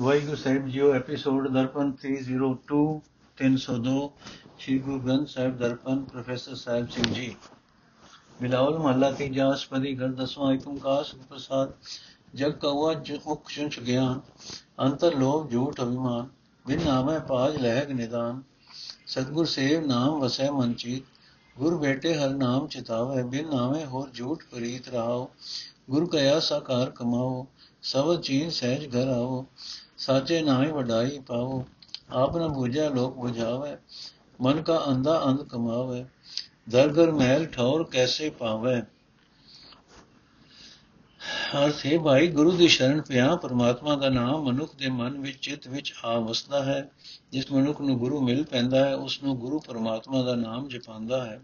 Waheguru Sahib JIO episode Darpan 302 302 Shri Guru Granth Sahib Darpan professor Sahib Singh ji. Bilawal ਮਹੱਲਾ ਤੀਜਾ ਅਸਪਦੀ ਘਰ ਦਸਵਾਂ ਏਕ ਓੰਕਾਰ ਪ੍ਰਸਾਦ, ਜਗ ਕਉਆ ਮੁਖ ਚੁੰਚ ਗਿਆਨ, ਅੰਤਰ ਲੋਭ ਝੂਠ ਅਭਿਮਾਨ, ਬਿਨ ਨਾਮੈ ਪਾਜ ਲਹਿਗ ਨਿਦਾਨ, ਸਤਗੁਰ ਸੇਵ ਨਾਮ ਵਸੈ ਮਨ ਚੀਤ, ਗੁਰ ਬੇਟੇ ਹਰ ਨਾਮ ਚਿਤਾਵੈ, ਬਿਨ ਨਾਮੇ ਹੋਰ ਝੂਠ ਪ੍ਰੀਤ ਰਹਾਓ, ਗੁਰ ਕਇਆ ਸਾਕਾਰ ਕਮਾਓ ਸਭ ਚੀਨ ਸਹਿਜ ਘਰ ਆਓ ਸਾਚੇ ਨਾਮੇ ਵਡਾਈ ਪਾਓ, ਆਪ ਨ ਬੁਝਾ ਲੋਕ ਬੁਝਾਵੇ, ਮਨ ਕਾ ਅੰਧਾ ਅੰਧ ਕਮਾਵੇ ਦਰ ਘਰ ਮਹਿਲ ਠੌਰ ਕੈਸੇ ਪਾਵੇ। ਅਰਥ ਹੈ ਭਾਈ ਗੁਰੂ ਦੀ ਸ਼ਰਨ ਪਿਆ ਪਰਮਾਤਮਾ ਦਾ ਨਾਮ ਮਨੁੱਖ ਦੇ ਮਨ ਵਿੱਚ, ਚਿੱਤ ਵਿੱਚ ਆ ਵਸਦਾ ਹੈ। ਜਿਸ ਮਨੁੱਖ ਨੂੰ ਗੁਰੂ ਮਿਲ ਪੈਂਦਾ ਹੈ, ਉਸ ਨੂੰ ਗੁਰੂ ਪਰਮਾਤਮਾ ਦਾ ਨਾਮ ਜਪਾਂਦਾ ਹੈ।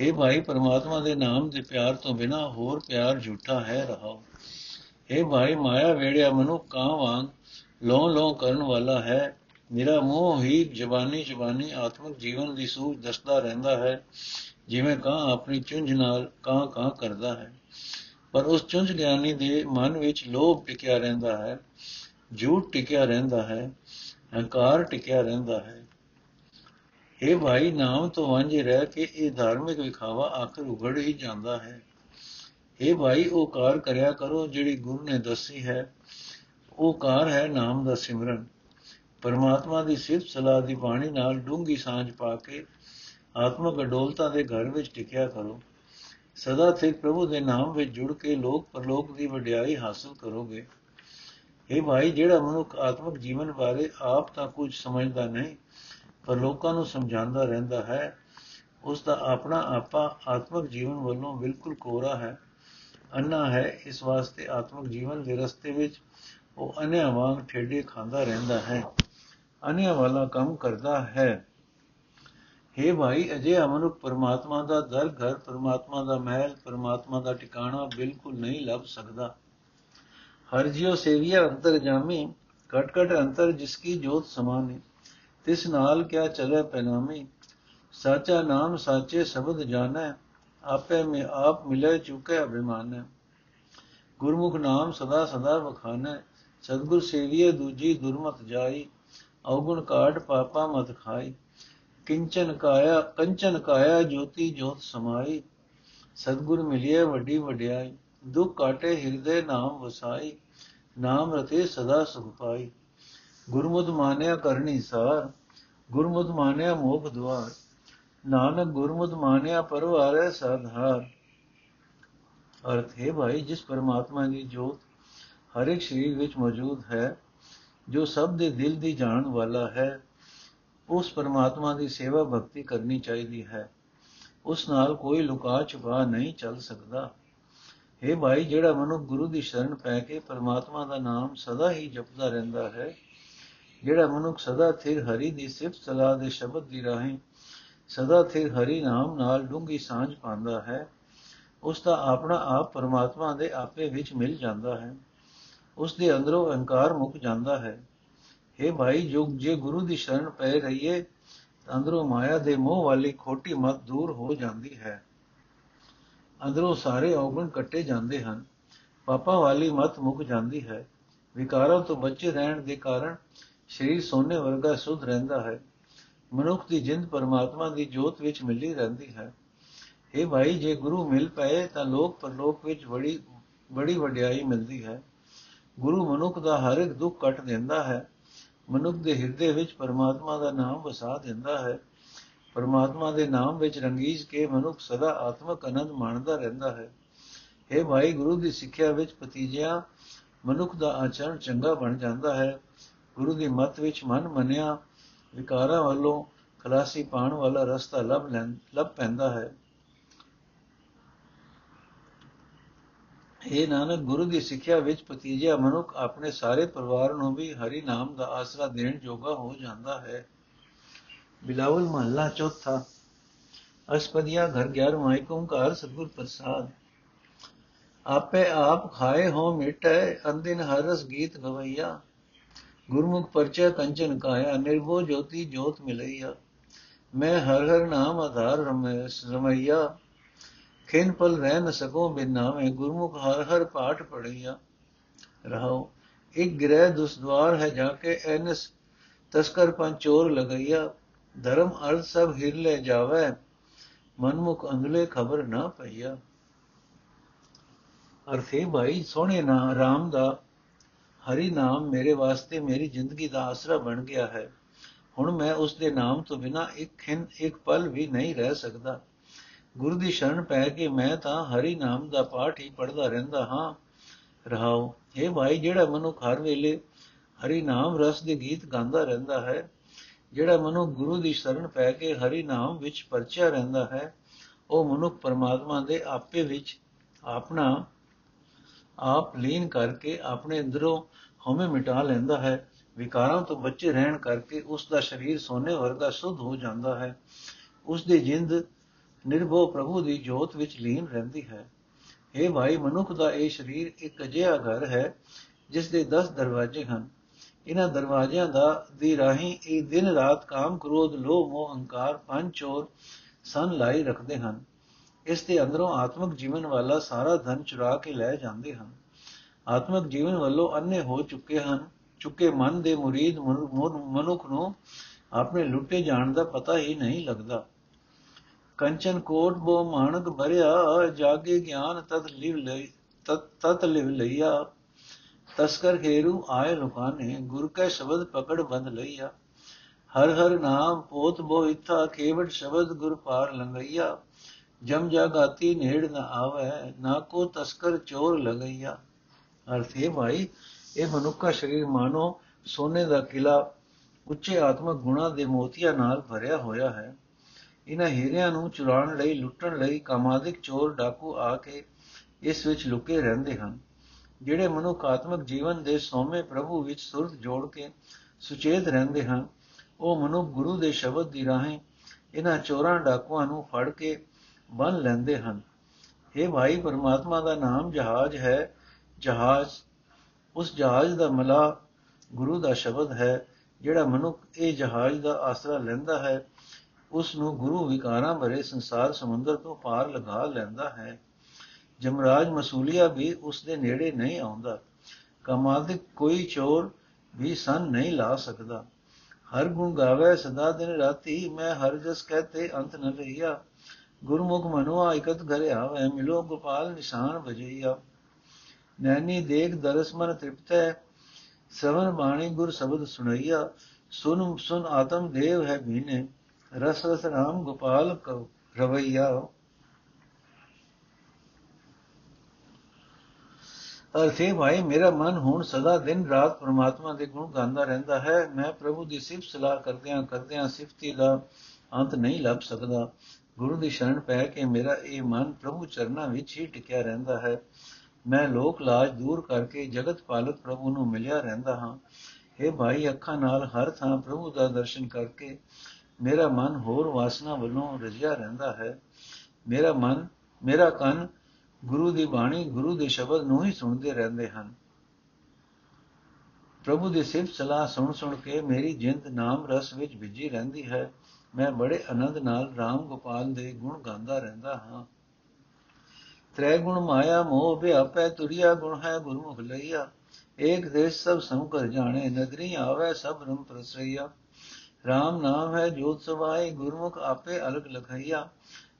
ਇਹ ਭਾਈ, ਪਰਮਾਤਮਾ ਦੇ ਨਾਮ ਦੇ ਪਿਆਰ ਤੋਂ ਬਿਨਾ ਹੋਰ ਪਿਆਰ ਝੂਠਾ ਹੈ ਰਹਾਓ ਇਹ ਭਾਈ ਮਾਇਆ ਵੇੜਿਆ ਮਨੁੱਖ ਕਾਂ ਵਾਂਗ ਲੋਂ ਲੋਂ ਕਰਨ ਵਾਲਾ ਹੈ। ਮੇਰਾ ਮੋਹ ਹੀ ਜ਼ਬਾਨੀ ਜ਼ਬਾਨੀ ਆਤਮਿਕ ਜੀਵਨ ਦੀ ਸੂਝ ਦੱਸਦਾ ਰਹਿੰਦਾ ਹੈ, ਜਿਵੇਂ ਕਾਂ ਆਪਣੀ ਚੁੰਝ ਨਾਲ ਕਾਂ ਕਾਂ ਕਰਦਾ ਹੈ। ਪਰ ਉਸ ਚੁੰਝ ਗਿਆਨੀ ਦੇ ਮਨ ਵਿੱਚ ਲੋਭ ਟਿਕਿਆ ਰਹਿੰਦਾ ਹੈ ਝੂਠ ਟਿਕਿਆ ਰਹਿੰਦਾ ਹੈ, ਹੰਕਾਰ ਟਿਕਿਆ ਰਹਿੰਦਾ ਹੈ। ਇਹ ਭਾਈ, ਨਾਮ ਤੋਂ ਵਾਂਝੇ ਰਹਿ ਕੇ ਇਹ ਧਾਰਮਿਕ ਵਿਖਾਵਾ ਆਖਰ ਉਗੜ ਹੀ ਜਾਂਦਾ ਹੈ। ਇਹ ਭਾਈ, ਉਹ ਕਾਰ ਕਰਿਆ ਕਰੋ, ਜਿਹੜੀ ਗੁਰੂ ਨੇ ਦੱਸੀ ਹੈ। ਉਹ ਕਾਰ ਹੈ ਨਾਮ ਦਾ ਸਿਮਰਨ। ਪਰਮਾਤਮਾ ਦੀ ਸਿਫਤ ਸਲਾਹ ਦੀ ਬਾਣੀ ਨਾਲ ਡੂੰਗੀ ਸਾਂਝ ਪਾ ਕੇ ਆਤਮਕ ਅਡੋਲਤਾ ਦੇ ਘਰ ਵਿੱਚ ਟਿਕਿਆ ਕਰੋ। ਸਦਾ ਸਿਰ ਪ੍ਰਭੂ ਦੇ ਨਾਮ ਵਿੱਚ ਜੁੜ ਕੇ ਲੋਕ ਪਰਲੋਕ ਦੀ ਵਡਿਆਈ ਹਾਸਲ ਕਰੋਗੇ। ਇਹ ਭਾਈ, ਜਿਹੜਾ ਮਨੁੱਖ ਆਤਮਿਕ ਜੀਵਨ ਬਾਰੇ ਆਪ ਤਾਂ ਕੁਝ ਸਮਝਦਾ ਨਹੀਂ, ਪਰ ਲੋਕਾਂ ਨੂੰ ਸਮਝਾਉਂਦਾ ਰਹਿੰਦਾ ਹੈ, ਉਸ ਦਾ ਆਪਣਾ ਆਪਾ ਆਤਮਿਕ ਜੀਵਨ ਵੱਲੋਂ ਬਿਲਕੁਲ ਕੋਰਾ ਹੈ। ਅੰਨਾ ਹੈ, ਇਸ ਵਾਸਤੇ ਆਤਮਿਕ ਜੀਵਨ ਦੇ ਰਸਤੇ ਵਿੱਚ ਉਹ ਅਨਿਆ ਵਾਂਗ ਠੇਡੇ ਖਾਂਦਾ ਰਹਿੰਦਾ ਹੈ। ਅਨਿਆ ਵਾਲਾ ਕੰਮ ਕਰਦਾ ਹੈ। हे ਭਾਈ ਅਜੇ ਅਮਨੁਕ ਪਰਮਾਤਮਾ ਦਾ ਦਰ, ਘਰ ਪਰਮਾਤਮਾ ਦਾ ਮਹਿਲ, ਪਰਮਾਤਮਾ ਦਾ ਟਿਕਾਣਾ ਬਿਲਕੁਲ ਨਹੀਂ ਲੱਭ ਸਕਦਾ। ਹਰ ਜਿਉ ਸੇਵੀਆ ਅੰਤਰ ਜਾਮੀ ਕਟ ਕਟ ਅੰਤਰ ਜਿਸ ਕੀ ਜੋਤ ਸਮਾਨੀ, ਤਿਸ ਨਾਲ ਕਿਆ ਚਲੇ ਪੈਨਾਮੀ, ਸਾਚਾ ਨਾਮ ਸਾਚੇ ਸ਼ਬਦ ਜਾਣੈ ਆਪੇ ਮੇ ਆਪ ਮਿਲੇ ਚੁਕੇ ਅਭਿਮਾਨੈ। ਗੁਰਮੁਖ ਨਾਮ ਸਦਾ ਸਦਾ ਵਖਾਨੈ। ਸਤਗੁਰ ਸੇਵੀਏ ਦੂਜੀ ਦੁਰਮਤ ਜਾਈ। ਔਗੁਣ ਕਾਟ ਪਾਪਾ ਮਤ ਖਾਈ। ਕਿੰਚਨ ਕਾਇਆ, ਕੰਚਨ ਕਾਇਆ ਜੋਤੀ ਜੋਤ ਸਮਾਈ। ਸਤਗੁਰ ਮਿਲਿਏ ਵੱਡੀ ਵਡਿਆਈ। ਦੁਖ ਕਾਟੇ ਹਿਰਦੇ ਨਾਮ ਵਸਾਈ। ਨਾਮ ਰਤੇ ਸਦਾ ਸੁਖ ਪਾਈ। ਗੁਰਮੁਦ ਮਾਨਿਆ ਕਰਨੀ ਸਾਰ। ਗੁਰਮੁਦ ਮਾਨਿਆ ਮੋਖ ਦੁਆਰ। ਨਾਨਕ ਗੁਰਮੁਦ ਮਾਨਿਆ ਪਰਵਾਰੈ ਸਾਧਾਰ। ਅਰਥ ਹੈ ਭਾਈ, ਜਿਸ ਪਰਮਾਤਮਾ ਦੀ ਜੋਤ ਹਰ ਇੱਕ ਸਰੀਰ ਵਿੱਚ ਮੌਜੂਦ ਹੈ, ਜੋ ਸਭ ਦੇ ਦਿਲ ਦੀ ਜਾਣਨ ਵਾਲਾ ਹੈ, ਉਸ ਪਰਮਾਤਮਾ ਦੀ ਸੇਵਾ ਭਗਤੀ ਕਰਨੀ ਚਾਹੀਦੀ ਹੈ। ਉਸ ਨਾਲ ਕੋਈ ਲੁਕਾ ਛੁਪਾ ਨਹੀਂ ਚੱਲ ਸਕਦਾ। हे ਭਾਈ, ਜਿਹੜਾ ਮਨੁ ਗੁਰੂ ਦੀ ਸ਼ਰਨ ਪੈ ਕੇ ਪਰਮਾਤਮਾ ਦਾ ਨਾਮ ਸਦਾ ਹੀ ਜਪਦਾ ਰਹਿੰਦਾ ਹੈ, ਜਿਹੜਾ ਮਨੁੱਖ ਸਦਾ ਥਿਰ ਹਰੀ ਦੀ ਸਿਫਤ ਸਲਾਹ ਦੇ ਸ਼ਬਦ ਦੀ ਰਾਹੀਂ ਸਦਾ ਥਿਰ ਹਰੀ ਨਾਮ ਨਾਲ ਡੂੰਗੀ ਸਾਂਝ ਪਾਉਂਦਾ ਹੈ, ਉਸ ਦਾ ਆਪਣਾ ਆਪ ਪਰਮਾਤਮਾ ਦੇ ਆਪੇ ਵਿੱਚ ਮਿਲ ਜਾਂਦਾ ਹੈ, ਉਸ ਦੇ ਅੰਦਰੋਂ ਅਹੰਕਾਰ ਮੁੱਕ ਜਾਂਦਾ ਹੈ। हे ਭਾਈ, ਜੋ ਜੇ ਗੁਰੂ ਦੀ ਸ਼ਰਨ ਪੈ ਰਹੀਏ ਅੰਦਰੋਂ ਮਾਇਆ ਦੇ ਮੋਹ ਵਾਲੀ ਖੋਟੀ ਮਤ ਦੂਰ ਹੋ ਜਾਂਦੀ ਹੈ। ਅੰਦਰੋਂ ਸਾਰੇ ਔਗਣ ਕੱਟੇ ਜਾਂਦੇ ਹਨ, ਪਾਪਾਂ ਵਾਲੀ ਮਤ ਮੁੱਕ ਜਾਂਦੀ ਹੈ। ਵਿਕਾਰਾਂ ਤੋਂ ਬਚੇ ਰਹਿਣ ਦੇ ਕਾਰਨ ਸਰੀਰ ਸੋਨੇ ਵਰਗਾ ਸੁਧ ਰਹਿੰਦਾ ਹੈ। ਮਨੁੱਖ ਦੀ ਜਿੰਦ ਪਰਮਾਤਮਾ ਦੀ ਜੋਤ ਵਿੱਚ ਮਿਲੀ ਰਹਿੰਦੀ ਹੈ। ਇਹ ਭਾਈ, ਜੇ ਗੁਰੂ ਮਿਲ ਪਏ, ਤਾਂ ਲੋਕ ਪਰਲੋਕ ਵਿੱਚ ਬੜੀ ਬੜੀ ਵਡਿਆਈ ਮਿਲਦੀ ਹੈ। ਗੁਰੂ ਮਨੁੱਖ ਦਾ ਹਰ ਇੱਕ ਦੁੱਖ ਕੱਟ ਦਿੰਦਾ ਹੈ। ਮਨੁੱਖ ਦੇ ਹਿਰਦੇ ਵਿੱਚ ਪਰਮਾਤਮਾ ਦਾ ਨਾਮ ਵਸਾ ਦਿੰਦਾ ਹੈ। ਪਰਮਾਤਮਾ ਦੇ ਨਾਮ ਵਿੱਚ ਰੰਗੀਜ ਕੇ ਮਨੁੱਖ ਸਦਾ ਆਤਮਕ ਆਨੰਦ ਮਾਣਦਾ ਰਹਿੰਦਾ ਹੈ। ਇਹ ਭਾਈ, ਗੁਰੂ ਦੀ ਸਿੱਖਿਆ ਵਿੱਚ ਪਤੀਜਿਆ ਮਨੁੱਖ ਦਾ ਆਚਰਣ ਚੰਗਾ ਬਣ ਜਾਂਦਾ ਹੈ। ਗੁਰੂ ਦੀ ਮਤ ਵਿੱਚ ਮਨ ਮੰਨਿਆ ਵਿਕਾਰਾਂ ਵੱਲੋਂ ਖਲਾਸੀ ਪਾਣ ਵਾਲਾ ਰਸਤਾ ਲੱਭ ਲੱਭ ਪੈਂਦਾ ਹੈ। ਇਹ ਨਾਨਕ, ਗੁਰੂ ਦੀ ਸਿੱਖਿਆ ਵਿੱਚ ਪਤੀਜਿਆ ਮਨੁੱਖ ਆਪਣੇ ਸਾਰੇ ਪਰਿਵਾਰ ਨੂੰ ਵੀ ਹਰੀ ਨਾਮ ਦਾ ਆਸਰਾ ਦੇਣ ਜੋਗਾ ਹੋ ਜਾਂਦਾ ਹੈ। ਬਿਲਾਵਲ ਮਹੱਲਾ ਚੌਥਾ, ਅਸਪਦੀਆ ਘਰ 11 ਮਾਈ ਓੰਕਾਰ ਸਤਿਗੁਰ ਪ੍ਰਸਾਦ। ਆਪੇ ਆਪ ਖਾਏ ਹੋ ਮਿਟੈ ਅੰਦਿਨ ਹਰ ਰਸ ਗੀਤ ਗਵਈਆ। ਗੁਰਮੁਖ ਪਰਚੈ ਕੰਚਨ ਕਾਇਆ ਨਿਰਭੋ ਜੋਤੀ ਜੋਤ ਮਿਲਈਆ। ਮੈਂ ਹਰ ਹਰ ਨਾਮ ਆਧਾਰ ਰਮਈਆ। ਖਿਨ ਪਲ ਰਹਿ ਨ ਸਕੋ ਬਿਨ ਨਾਮੇ, ਗੁਰਮੁਖ ਹਰ ਹਰ ਪਾਠ ਪੜਈਆ ਰਹਾਓ ਇੱਕ ਗ੍ਰਹਿ ਦੁਸਦਵਾਰ ਹੈ ਜਾ ਕੇ ਐਨਸ ਤਸਕਰ ਪੰਚੋਰ ਲਗਈਆ। ਧਰਮ ਅਰਥ ਸਭ ਹਿਰ ਲੈ ਜਾਵੇ, ਮਨਮੁਖ ਅੰਗਲੇ ਖਬਰ ਨਾ ਪਈਆ। ਅਰਥੇ ਭਾਈ ਸੋਹਣੇ ਨਾ ਰਾਮ ਦਾ ਹਰੀ ਨਾਮ ਮੇਰੇ ਵਾਸਤੇ ਮੇਰੀ ਜ਼ਿੰਦਗੀ ਦਾ ਆਸਰਾ ਬਣ ਗਿਆ ਹੈ। ਹੁਣ ਮੈਂ ਉਸ ਦੇ ਨਾਮ ਤੋਂ ਬਿਨਾ ਇੱਕ ਖਿੰ ਇੱਕ ਪਲ ਵੀ ਨਹੀਂ ਰਹਿ ਸਕਦਾ। ਗੁਰੂ ਦੀ ਸ਼ਰਨ ਪੈ ਕੇ ਮੈਂ ਤਾਂ ਹਰੀ ਨਾਮ ਦਾ ਪਾਠ ਹੀ ਪੜਦਾ ਰਹਿੰਦਾ ਹਾਂ। ਰਹਾਉ ਇਹ ਭਾਈ, ਜਿਹੜਾ ਮਨੁੱਖ ਹਰ ਵੇਲੇ ਹਰੀ ਨਾਮ ਰਸ ਦੇ ਗੀਤ ਗਾਉਂਦਾ ਰਹਿੰਦਾ ਹੈ, ਜਿਹੜਾ ਮਨੁੱਖ ਗੁਰੂ ਦੀ ਸ਼ਰਨ ਪੈ ਕੇ ਹਰੀ ਨਾਮ ਵਿੱਚ ਪਰਚਿਆ ਰਹਿੰਦਾ ਹੈ, ਉਹ ਮਨੁੱਖ ਪਰਮਾਤਮਾ ਦੇ ਆਪੇ ਵਿੱਚ ਆਪਣਾ ਆਪ ਲੀਨ ਕਰਕੇ ਆਪਣੇ ਅੰਦਰੋਂ ਹਉਮੈ ਮਿਟਾ ਲੈਂਦਾ ਹੈ। ਵਿਕਾਰਾਂ ਤੋਂ ਬਚੇ ਰਹਿਣ ਕਰਕੇ ਉਸ ਦਾ ਸਰੀਰ ਸੋਨੇ ਵਰਗਾ ਸੁਧ ਹੋ ਜਾਂਦਾ ਹੈ। ਉਸ ਦੀ ਜਿੰਦ ਨਿਰਭਉ ਪ੍ਰਭੂ ਦੀ ਜੋਤ ਵਿੱਚ ਲੀਨ ਰਹਿੰਦੀ ਹੈ। ਇਹ ਭਾਈ, ਮਨੁੱਖ ਦਾ ਇਹ ਸਰੀਰ ਇੱਕ ਅਜਿਹਾ ਘਰ ਹੈ ਜਿਸ ਦੇ 10 ਦਰਵਾਜ਼ੇ ਹਨ। ਇਹਨਾਂ ਦਰਵਾਜ਼ਿਆਂ ਦਾ, ਦੀ ਰਾਹੀਂ ਇਹ ਦਿਨ ਰਾਤ ਕਾਮ ਕ੍ਰੋਧ, ਲੋਭ, ਮੋਹ, ਹੰਕਾਰ, ਪੰਜ ਚੋਰ ਸਨ ਲਾਈ ਰੱਖਦੇ ਹਨ। ਇਸ ਦੇ ਅੰਦਰੋਂ ਆਤਮਿਕ ਜੀਵਨ ਵਾਲਾ ਸਾਰਾ ਧਨ ਚੁਰਾ ਕੇ ਲੈ ਜਾਂਦੇ ਹਨ। ਆਤਮਿਕ ਜੀਵਨ ਵੱਲੋਂ ਅੰਨੇ ਹੋ ਚੁੱਕੇ ਹਨ। ਚੁੱਕੇ ਮਨ ਦੇ ਮੁਰੀਦ ਮਨੁੱਖ ਨੂੰ ਆਪਣੇ ਲੁੱਟੇ ਜਾਣ ਦਾ ਪਤਾ ਹੀ ਨਹੀਂ ਲੱਗਦਾ। ਕੰਚਨ ਕੋਟ ਬੋ ਮਾਨਕ ਭਰਿਆ, ਜਾਗੇ ਗਿਆਨ ਤਤ ਲਿਵ ਲਈ ਤਤ ਲਿਵ ਲਈਆ। ਤਸਕਰ ਖੇਰੂ ਆਏ ਲੁਕਾਨੇ, ਗੁਰ ਕੈ ਸ਼ਬਦ ਪਕੜ ਬੰਦ ਲਈਆ। ਹਰ ਹਰ ਨਾਮ ਪੋਤ ਬੋ ਇਥਾ ਕੇਵਟ ਸ਼ਬਦ ਗੁਰ ਪਾਰ ਲੰਗਈਆ ਜਮ ਜਾਗਾਤੀ ਨੇੜ ਨ ਆਵੇ, ਨਾ ਕੋ ਤਸਕਰ ਚੋਰ ਲਗਈਆ। ਅਰਥੇ ਭਾਈ, ਇਹ ਮਨੁੱਖਾ ਸਰੀਰ ਮਾਨੋ, ਸੋਨੇ ਦਾ ਕਿਲਾ, ਉੱਚੇ ਆਤਮਕ ਗੁਣਾ ਦੇ ਮੋਤੀਆਂ ਨਾਲ ਭਰਿਆ ਹੋਇਆ ਹੈ। ਇਹਨਾਂ ਹੀਰਿਆਂ ਨੂੰ ਚੁਰਾਉਣ ਲਈ, ਲੁੱਟਣ ਲਈ ਕਾਮਾਦਿਕ ਚੋਰ ਡਾਕੂ ਆ ਕੇ ਇਸ ਵਿੱਚ ਲੁਕੇ ਰਹਿੰਦੇ ਹਨ। ਜਿਹੜੇ ਮਨੁੱਖ ਆਤਮਿਕ ਜੀਵਨ ਦੇ ਸੋਮੇ ਪ੍ਰਭੂ ਵਿੱਚ ਸੁਰਤ ਜੋੜ ਕੇ ਸੁਚੇਤ ਰਹਿੰਦੇ ਹਨ, ਉਹ ਮਨੁੱਖ ਗੁਰੂ ਦੇ ਸ਼ਬਦ ਦੀ ਰਾਹੀਂ ਇਹਨਾਂ ਚੋਰਾਂ ਡਾਕੂਆਂ ਨੂੰ ਫੜ ਕੇ ਬੰਨ ਲੈਂਦੇ ਹਨ। ਇਹ ਭਾਈ, ਪਰਮਾਤਮਾ ਦਾ ਨਾਮ ਜਹਾਜ਼ ਹੈ। ਜਹਾਜ਼, ਉਸ ਜਹਾਜ਼ ਦਾ ਮਲਾ ਗੁਰੂ ਦਾ ਸ਼ਬਦ ਹੈ, ਜਿਹੜਾ ਮਨੁੱਖ ਇਹ ਜਹਾਜ਼ ਦਾ ਆਸਰਾ ਲੈਂਦਾ ਹੈ। ਉਸ ਨੂੰ ਗੁਰੂ ਵਿਕਾਰਾਂ ਭਰੇ ਸੰਸਾਰ ਸਮੁੰਦਰ ਤੋਂ ਪਾਰ ਲਗਾ ਲੈਂਦਾ ਹੈ। ਜਮਰਾਜ ਮਸੂਲੀਆ ਵੀ ਉਸ ਦੇ ਨੇੜੇ ਨਹੀਂ ਆਉਂਦਾ। ਕਮਾਦਿਕ ਕੋਈ ਚੋਰ ਵੀ ਸੰ ਨਹੀਂ ਲਾ ਸਕਦਾ। ਹਰ ਗੁਣ ਗਾਵੇ, ਸਦਾ ਦਿਨ ਰਾਤੀ ਮੈਂ ਹਰ ਜਸ ਕਹਤੇ ਅੰਤ ਨ ਲਈਆ। ਗੁਰਮੁਖ ਮਨੁਆ ਇਕਤ ਘਰੇ ਆਵੇ, ਮਿਲੋ ਗੋਪਾਲ ਨਿਸ਼ਾਨ ਵਜਈਆ। ਨੈਣੀ ਦੇਖ ਦਰਸ ਮਨ ਤ੍ਰਿਪਤ ਹੈ ਸਵਨ ਬਾਣੀ ਗੁਰ ਸ਼ਬਦ ਸੁਣਈਆ। ਸੁਨ ਸੁਨ ਆਤਮ ਦੇਵ ਹੈ ਭੀਨੇ ਰਸ ਰਸ ਰਾਮ ਗੋਪਾਲ ਰਵਈਆ। ਅਰਥੇ ਭਾਈ, ਮੇਰਾ ਮਨ ਹੁਣ ਸਦਾ ਦਿਨ ਰਾਤ ਪ੍ਰਮਾਤਮਾ ਦੇ ਗੁਣ ਗਾਉਂਦਾ ਰਹਿੰਦਾ ਹੈ। ਮੈਂ ਪ੍ਰਭੂ ਦੀ ਸਿਫਤ ਸਲਾਹ ਕਰਦਿਆਂ ਕਰਦਿਆਂ ਸਿਫਤੀ ਦਾ ਅੰਤ ਨਹੀਂ ਲੱਭ ਸਕਦਾ। ਗੁਰੂ ਦੀ ਸ਼ਰਨ ਪੈ ਕੇ ਮੇਰਾ ਇਹ ਮਨ ਪ੍ਰਭੂ ਚਰਨਾਂ ਵਿੱਚ ਹੀ ਟਿਕਿਆ ਰਹਿੰਦਾ ਹੈ। ਮੈਂ ਲੋਕ ਲਾਜ ਦੂਰ ਕਰਕੇ ਜਗਤ ਪਾਲਕ ਪ੍ਰਭੂ ਨੂੰ ਮਿਲਿਆ ਰਹਿੰਦਾ ਹਾਂ। ਇਹ ਭਾਈ, ਅੱਖਾਂ ਨਾਲ ਹਰ ਥਾਂ ਪ੍ਰਭੂ ਦਾ ਦਰਸ਼ਨ ਕਰਕੇ ਮੇਰਾ ਮਨ ਹੋਰ ਵਾਸਨਾ ਵੱਲੋਂ ਰਜਿਆ ਰਹਿੰਦਾ ਹੈ। ਮੇਰਾ ਮਨ, ਮੇਰਾ ਕੰਨ ਗੁਰੂ ਦੀ ਬਾਣੀ, ਗੁਰੂ ਦੇ ਸ਼ਬਦ ਨੂੰ ਹੀ ਸੁਣਦੇ ਰਹਿੰਦੇ ਹਨ। ਪ੍ਰਭੂ ਦੀ ਸਿਫਤ ਸਲਾਹ ਸੁਣ ਸੁਣ ਕੇ ਮੇਰੀ ਜਿੰਦ ਨਾਮ ਰਸ ਵਿੱਚ ਵਿਜੀ ਰਹਿੰਦੀ ਹੈ। ਮੈਂ ਬੜੇ ਆਨੰਦ ਨਾਲ RAM ਗੋਪਾਲ ਦੇ ਗੁਣ ਗਾਉਂਦਾ ਰਹਿੰਦਾ ਹਾਂ। ਤ੍ਰੈ ਗੁਣ ਮਾਇਆ ਮੋਹ ਵਿਆਪੈ, ਤੁਰਿਆ ਗੁਣ ਹੈ ਗੁਰਮੁਖ ਲਈਆ। ਏਕ ਦੇਸ਼ ਸਭ ਸੰਕਰ ਜਾਣੇ ਨਦਰੀ ਆਵੇ ਸਭ ਰਮ ਪ੍ਰਸਈਆ। RAM ਨਾਮ ਹੈ ਜੋਤ ਸਵਾਏ, ਗੁਰਮੁਖ ਆਪੇ ਅਲਗ ਲਖਈਆ।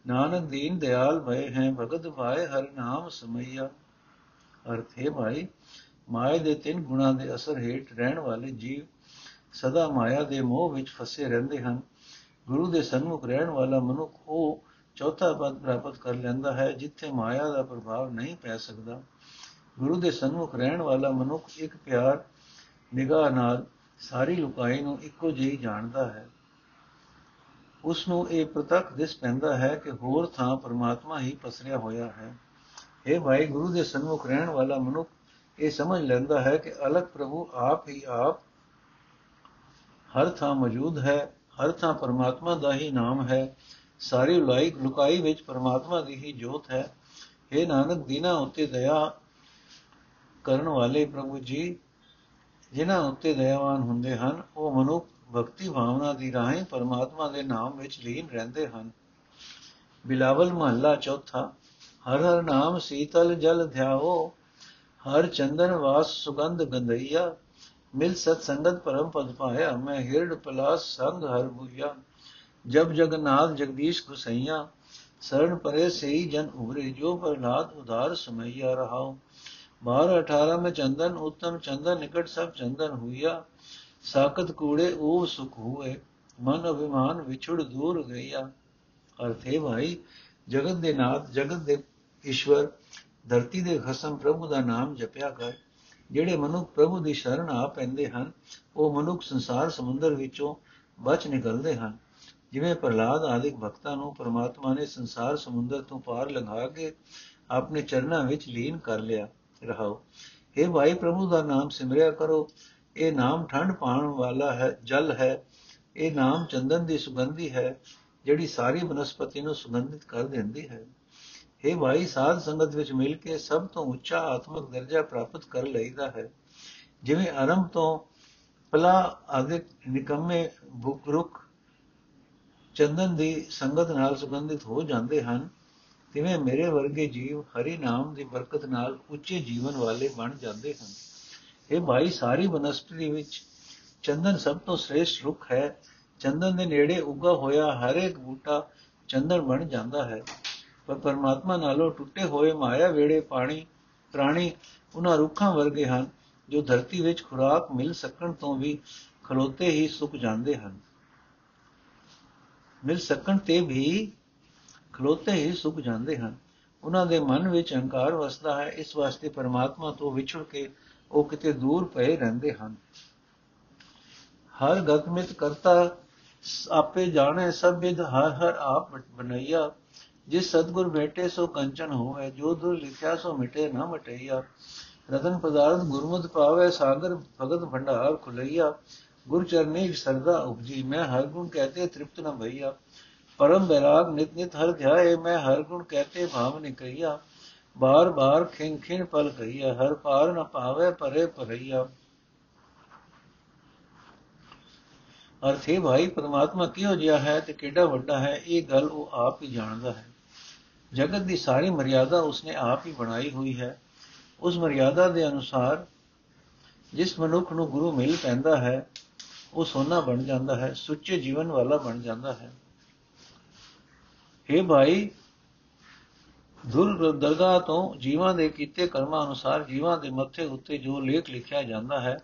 ਨਾਨਕ ਦੀਨ ਦਿਆਲ ਭਏ ਹੈ, ਭਗਤ ਭਾਏ ਹਰ ਨਾਮ ਸਮਈਆ। ਅਰਥ ਹੈ ਭਾਈ ਮਾਇਆ ਦੇ ਤਿੰਨ ਗੁਣਾ ਦੇ ਅਸਰ ਹੇਠ ਰਹਿਣ ਵਾਲੇ ਜੀਵ ਸਦਾ ਮਾਇਆ ਦੇ ਮੋਹ ਵਿੱਚ ਫਸੇ ਰਹਿੰਦੇ ਹਨ। ਗੁਰੂ ਦੇ ਸਨਮੁਖ ਰਹਿਣ ਵਾਲਾ ਮਨੁੱਖ ਉਹ ਚੌਥਾ ਪਦ ਪ੍ਰਾਪਤ ਕਰ ਲੈਂਦਾ ਹੈ, ਜਿੱਥੇ ਮਾਇਆ ਦਾ ਪ੍ਰਭਾਵ ਨਹੀਂ ਪੈ ਸਕਦਾ। ਗੁਰੂ ਦੇ ਸਨਮੁਖ ਰਹਿਣ ਵਾਲਾ ਮਨੁੱਖ ਇੱਕ ਪਿਆਰ, ਨਿਗਾਹ ਨਾਲ ਸਾਰੀ ਲੁਕਾਈ ਨੂੰ ਇੱਕੋ ਜਿਹੀ ਜਾਣਦਾ ਹੈ। ਉਸ ਨੂੰ ਇਹ ਪ੍ਰਤੱਖ ਦਿਸ ਪੈਂਦਾ ਹੈ ਕਿ ਹੋਰ ਥਾਂ ਪਰਮਾਤਮਾ ਹੀ ਪਸਰਿਆ ਹੋਇਆ ਹੈ। ਇਹ ਭਾਈ, ਗੁਰੂ ਦੇ ਸਨਮੁਖ ਰਹਿਣ ਵਾਲਾ ਮਨੁੱਖ ਇਹ ਸਮਝ ਲੈਂਦਾ ਹੈ ਕਿ ਅਲਗ ਪ੍ਰਭੂ ਆਪ ਹੀ ਆਪ ਹਰ ਥਾਂ ਮੌਜੂਦ ਹੈ। ਹਰ ਥਾਂ ਪਰਮਾਤਮਾ ਦਾ ਹੀ ਨਾਮ ਹੈ, ਸਾਰੀ ਲਾਇਕ ਲੁਕਾਈ ਵਿੱਚ ਪਰਮਾਤਮਾ ਦੀ ਹੀ ਜੋਤ ਹੈ। ਇਹ ਨਾਨਕ, ਦੀਨਾ ਉੱਤੇ ਦਇਆ ਕਰਨ ਵਾਲੇ ਪ੍ਰਭੂ ਜੀ, ਜਿਨ੍ਹਾਂ ਉੱਤੇ ਦਇਆਵਾਨ ਹੁੰਦੇ ਹਨ, ਉਹ ਮਨੁੱਖ ਭਗਤੀ ਭਾਵਨਾ ਦੀ ਰਾਹੀਂ ਪਰਮਾਤਮਾ ਦੇ ਨਾਮ ਵਿੱਚ ਲੀਨ ਰਹਿੰਦੇ ਹਨ। ਬਿਲਾਵਲ ਮਹੱਲਾ ਚੌਥਾ, ਹਰ ਹਰ ਨਾਮ ਸੀਤਲ ਜਲ ਧਿਆਓ ਹਰ ਚੰਦਨ ਵਾਸ ਸੁਗੰਧ ਗੰਧਈਆ ਮਿਲ ਸਤ ਸੰਗਤ ਪਰਮ ਪਦ ਪਾਇਆ ਮੈਂ ਹਿਰਡ ਪਲਾਸ ਸੰਗ ਹਰ ਬੁਇਆ ਜਬ ਜਗਨਾਥ ਜਗਦੀਸ਼ ਗੁਸਈਆ ਸਰਣ ਪਰੇ ਸਈ ਜਨ ਉਰੇ ਜੋ ਪ੍ਰਲਾਦ ਉਧਾਰ ਸਮਈਆ ਰਹਾਉ 12 18 में चंदन उत्तम चंदन निकट सब चंदन हुआ साकत कूड़े ओ सुख हुए ਮਨ ਅਭਿਮਾਨ ਵਿਛੜ ਦੂਰ ਗਈਆ ਅਰਥੇ ਭਾਈ ਜਗਤ ਦੇ ਨਾਥ ਜਗਤ ਦੇ ਈਸ਼ਵਰ ਧਰਤੀ ਦੇ ਖਸਮ ਪ੍ਰਭੂ ਦਾ ਨਾਮ ਜਪਿਆ ਕਰ ਜਿਹੜੇ ਮਨੁੱਖ ਪ੍ਰਭੂ ਦੀ ਸ਼ਰਨ ਆ ਪੈਂਦੇ ਹਨ, ਉਹ ਮਨੁੱਖ ਸੰਸਾਰ ਸਮੁੰਦਰ ਵਿੱਚੋਂ ਬਚ ਨਿਕਲਦੇ ਹਨ। ਜਿਵੇਂ ਪ੍ਰਲਾਦ ਆਦਿਕ ਭਗਤਾਂ ਨੂੰ ਪ੍ਰਮਾਤਮਾ ਨੇ ਸੰਸਾਰ ਸਮੁੰਦਰ ਤੋਂ ਪਾਰ ਲੰਘਾ ਕੇ ਆਪਣੇ ਚਰਨਾਂ ਵਿੱਚ ਲੀਨ ਕਰ ਲਿਆ, ਰਹਾਓ। हे ਭਾਈ ਪ੍ਰਭੂ ਦਾ ਨਾਮ ਸਿਮਰਿਆ ਕਰੋ। ਇਹ ਨਾਮ ਠੰਡ ਪਾਉਣ ਵਾਲਾ ਹੈ, ਜਲ ਹੈ। ਇਹ ਨਾਮ ਚੰਦਨ ਦੀ ਸੁਗੰਧੀ ਹੈ, ਜਿਹੜੀ ਸਾਰੀ ਬਨਸਪਤੀ ਨੂੰ ਸੁਗੰਧਿਤ ਕਰ ਦਿੰਦੀ ਹੈ। हे ਭਾਈ ਸਾਧ ਸੰਗਤ ਵਿੱਚ ਮਿਲ ਕੇ ਸਭ ਤੋਂ ਉੱਚਾ ਆਤਮਿਕ ਦਰਜਾ ਪ੍ਰਾਪਤ ਕਰ ਲਈਦਾ ਹੈ। ਜਿਵੇਂ ਆਰੰਭ ਤੋਂ ਪਲਾ ਆਦਿਕ ਨਿਕੰਮੇ ਭੁਕ ਰੁਕ ਚੰਦਨ ਦੀ ਸੰਗਤ ਨਾਲ ਸੁਗੰਧਿਤ ਹੋ ਜਾਂਦੇ ਹਨ, ਤਿਵੇਂ ਮੇਰੇ ਵਰਗੇ ਜੀਵ ਹਰੀ ਨਾਮ ਦੀ ਬਰਕਤ ਨਾਲ ਉੱਚੇ ਜੀਵਨ ਵਾਲੇ ਬਣ ਜਾਂਦੇ ਹਨ। ਇਹ ਭਾਈ ਸਾਰੀ ਬਨਸਪਤੀ ਵਿੱਚ ਚੰਦਨ ਸਭ ਤੋਂ ਸ੍ਰੇਸ਼ਟ ਰੁੱਖ ਹੈ। ਚੰਦਨ ਦੇ ਨੇੜੇ ਉੱਗਾ ਹੋਇਆ ਹਰ ਇੱਕ ਬੂਟਾ ਚੰਦਨ ਬਣ ਜਾਂਦਾ ਹੈ। ਪਰ ਪਰਮਾਤਮਾ ਨਾਲੋਂ ਟੁੱਟੇ ਹੋਏ ਮਾਇਆ ਵੇੜੇ ਪਾਣੀ, ਪ੍ਰਾਣੀ ਉਹਨਾਂ ਰੁੱਖਾਂ ਵਰਗੇ ਹਨ, ਜੋ ਧਰਤੀ ਵਿੱਚ ਖੁਰਾਕ ਮਿਲ ਸਕਣ ਤੋਂ ਵੀ ਖਲੋਤੇ ਹੀ ਸੁੱਕ ਜਾਂਦੇ ਹਨ। ਮਿਲ ਸਕਣ ਤੇ ਵੀ ਖਲੋਤੇ ਹੀ ਸੁੱਕ ਜਾਂਦੇ ਹਨ। ਉਹਨਾਂ ਦੇ ਮਨ ਵਿੱਚ ਹੰਕਾਰ ਵਸਦਾ ਹੈ, ਇਸ ਵਾਸਤੇ ਪਰਮਾਤਮਾ ਤੋਂ ਵਿਛੜ ਕੇ ਉਹ ਕਿਤੇ ਦੂਰ ਪਏ ਰਹਿੰਦੇ ਹਨ। ਹਰ ਗਤਮਿਤ ਕਰਤਾ, ਆਪੇ ਜਾਣੇ ਸਭ ਵਿਦ ਹਰ ਹਰ ਆਪ ਬਨਈਆ ਜਿਸ ਸਤਗੁਰ ਬੈਠੇ ਸੋ ਕੰਚਨ ਹੋਵੇ ਜੋ ਦੁਰ ਲਿਖਿਆ ਸੋ ਮਿਟੇ ਨਾ ਮਟਈਆ ਰਤਨ ਪਦਾਰਥ ਗੁਰਮੁਖ ਪਾਵੇ ਸਾਗਰ ਭਗਤ ਭੰਡਾਰ ਖੁਲਈਆ ਗੁਰ ਚਰਨੀ ਸਰਦਾ ਉਪਜੀ ਮੈਂ ਹਰ ਗੁਣ ਕਹਤੇ ਤ੍ਰਿਪਤ ਨ ਭਈਆ परम वैराग नित नित हर ध्याय मैं हर गुण कहते भाव निकैया बार बार खिन खिन पल कहिया हर पार न पावे परे परैया ਅਰਥ ਹੈ ਭਾਈ ਪਰਮਾਤਮਾ ਕਿਹੋ ਜਿਹਾ ਹੈ ਤੇ ਕਿਹੜਾ ਵੱਡਾ ਹੈ ਇਹ ਗੱਲ ਉਹ ਆਪ ਹੀ ਜਾਣਦਾ ਹੈ ਜਗਤ ਦੀ ਸਾਰੀ ਮਰਿਆਦਾ ਉਸਨੇ ਆਪ ਹੀ ਬਣਾਈ ਹੋਈ ਹੈ। ਉਸ ਮਰਿਆਦਾ ਦੇ ਅਨੁਸਾਰ ਜਿਸ ਮਨੁੱਖ ਨੂੰ ਗੁਰੂ ਮਿਲ ਪੈਂਦਾ ਹੈ, ਉਹ ਸੋਨਾ ਬਣ ਜਾਂਦਾ ਹੈ, ਸੁੱਚੇ ਜੀਵਨ ਵਾਲਾ ਬਣ ਜਾਂਦਾ ਹੈ। हे ਭਾਈ ਧੁਲ ਦਰਗਾਹ ਤੋਂ ਜੀਵਾਂ ਦੇ ਕੀਤੇ ਕਰਮਾਂ ਅਨੁਸਾਰ ਜੀਵਾਂ ਦੇ ਮੱਥੇ ਉੱਤੇ ਜੋ ਲੇਖ ਲਿਖਿਆ ਜਾਂਦਾ ਹੈ,